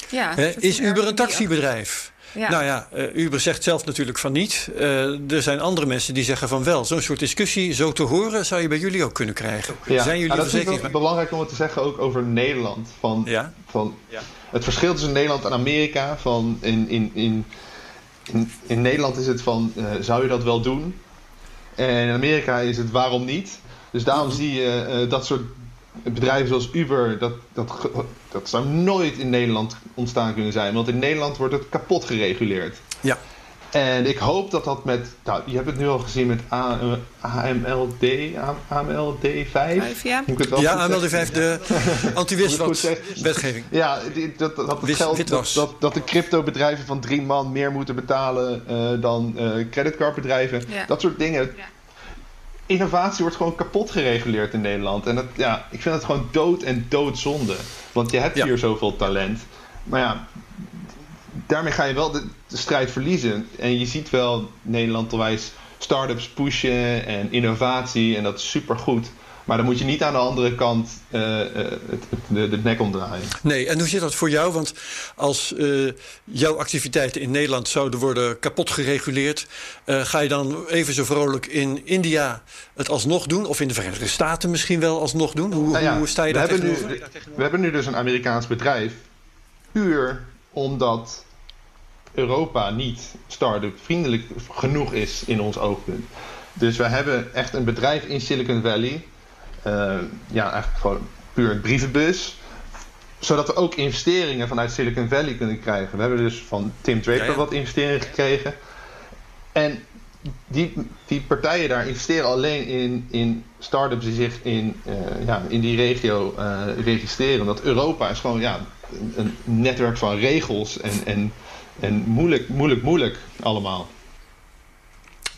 Ja, dat is Uber een taxibedrijf? Ja. Nou ja, eh, Uber zegt zelf natuurlijk van niet. Eh, er zijn andere mensen die zeggen van wel. Zo'n soort discussie, zo te horen, zou je bij jullie ook kunnen krijgen. Ja. Zijn jullie Ah, dat is verzekering? wel belangrijk om het te zeggen ook over Nederland. Van, Ja. van Het verschil tussen Nederland en Amerika. Van in, in, in, in, in Nederland is het van, eh, zou je dat wel doen? En in Amerika is het waarom niet? Dus daarom Mhm. zie je eh, dat soort bedrijven zoals Uber, dat, dat, dat zou nooit in Nederland ontstaan kunnen zijn. Want in Nederland wordt het kapot gereguleerd. Ja. En ik hoop dat dat met, nou, je hebt het nu al gezien met A, eh, AMLD, A- AMLD 5. Vijf, ja. Moet ik het wel Ja, AMLD zeggen? 5, de Moet ik goed zeggen? wetgeving. Ja, die- dat, dat, het geld, dat, dat, dat de cryptobedrijven van drie man meer moeten betalen eh, dan eh, creditcardbedrijven. Ja. Dat soort dingen. Ja. Innovatie wordt gewoon kapot gereguleerd in Nederland. En dat, ja, ik vind het gewoon dood en doodzonde. Want je hebt Ja. hier zoveel talent. Maar ja, daarmee ga je wel de, de strijd verliezen. En je ziet wel Nederland onwijs start-ups pushen en innovatie. En dat is supergoed. Maar dan moet je niet aan de andere kant eh, eh, het, het- de, de nek omdraaien. Nee, en hoe zit dat voor jou? Want als eh, jouw activiteiten in Nederland zouden worden kapot gereguleerd, ga je dan even zo vrolijk in India het alsnog doen? Of in de Verenigde Staten misschien wel alsnog doen? Hoe, Nou ja, hoe sta je we daar hebben, nu, we hebben nu dus een Amerikaans bedrijf. Puur omdat Europa niet start-up vriendelijk genoeg is in ons oogpunt. Dus we hebben echt een bedrijf in Silicon Valley. eh, ja, eigenlijk gewoon puur een brievenbus. Zodat we ook investeringen vanuit Silicon Valley kunnen krijgen. We hebben dus van Tim Draper Ja, ja. wat investeringen gekregen. En die, die partijen daar investeren alleen in, in start-ups die zich in, eh, ja, in die regio eh, registreren. Omdat Europa is gewoon ja, een, een netwerk van regels en, en, en moeilijk, moeilijk, moeilijk allemaal.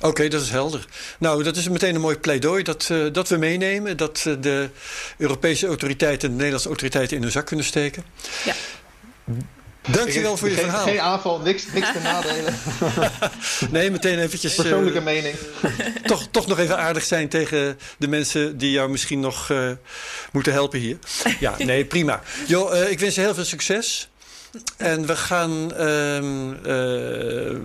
Oké, dat is helder. Nou, dat is meteen een mooi pleidooi dat, eh, dat we meenemen. Dat eh, de Europese autoriteiten en de Nederlandse autoriteiten in hun zak kunnen steken. Ja. Dankjewel voor je geen, verhaal. Geen aanval, niks, niks te nadelen. Nee, meteen eventjes... eh, Persoonlijke mening. toch, toch nog even aardig zijn tegen de mensen die jou misschien nog eh, moeten helpen hier. Ja, nee, prima. Jo, eh, ik wens je heel veel succes. En we gaan ehm, eh,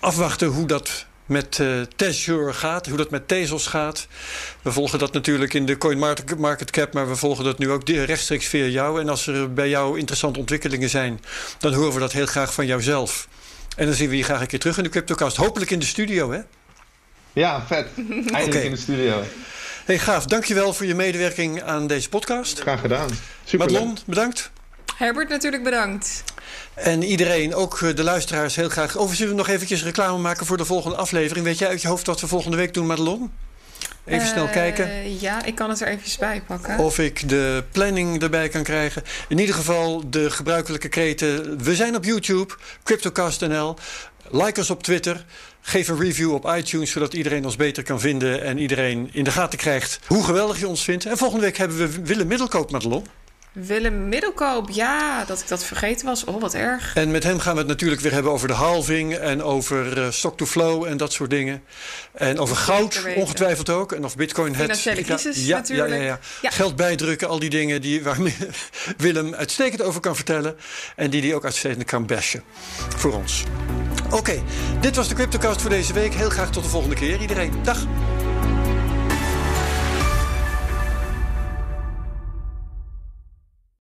afwachten hoe dat met Tezure gaat, hoe dat met Tezos gaat. We volgen dat natuurlijk in de Coin Market Market Cap, maar we volgen dat nu ook rechtstreeks via jou. En als er bij jou interessante ontwikkelingen zijn, dan horen we dat heel graag van jouzelf. En dan zien we je graag een keer terug in de CryptoCast. Hopelijk in de studio, hè? Ja, vet. Eindelijk in de studio. Hey Gaaf, dankjewel voor je medewerking aan deze podcast. Graag gedaan. Super. Madelon, bedankt. Herbert natuurlijk bedankt. En iedereen, ook eh, de luisteraars, heel graag. Over zullen we nog eventjes reclame maken voor de volgende aflevering? Weet jij uit je hoofd wat we volgende week doen, Madelon? Even snel Eh, kijken. Ja, ik kan het er eventjes bij pakken. Of ik de planning erbij kan krijgen. In ieder geval de gebruikelijke kreten. We zijn op YouTube, CryptoCast.nl. Like ons op Twitter. Geef een review op iTunes, zodat iedereen ons beter kan vinden... en iedereen in de gaten krijgt hoe geweldig je ons vindt. En volgende week hebben we Willem Middelkoop, Madelon. Willem Middelkoop, ja, dat ik dat vergeten was. Oh, wat erg. En met hem gaan we het natuurlijk weer hebben over de halving... en over eh, stock-to-flow en dat soort dingen. En over goud ongetwijfeld ook. En of bitcoin het... Financiële crisis ja, natuurlijk. Ja, ja, ja. Ja. Geld bijdrukken, al die dingen die, waar Willem uitstekend over kan vertellen... en die hij ook uitstekend kan bashen voor ons. Oké, dit was de CryptoCast voor deze week. Heel graag tot de volgende keer iedereen. Dag!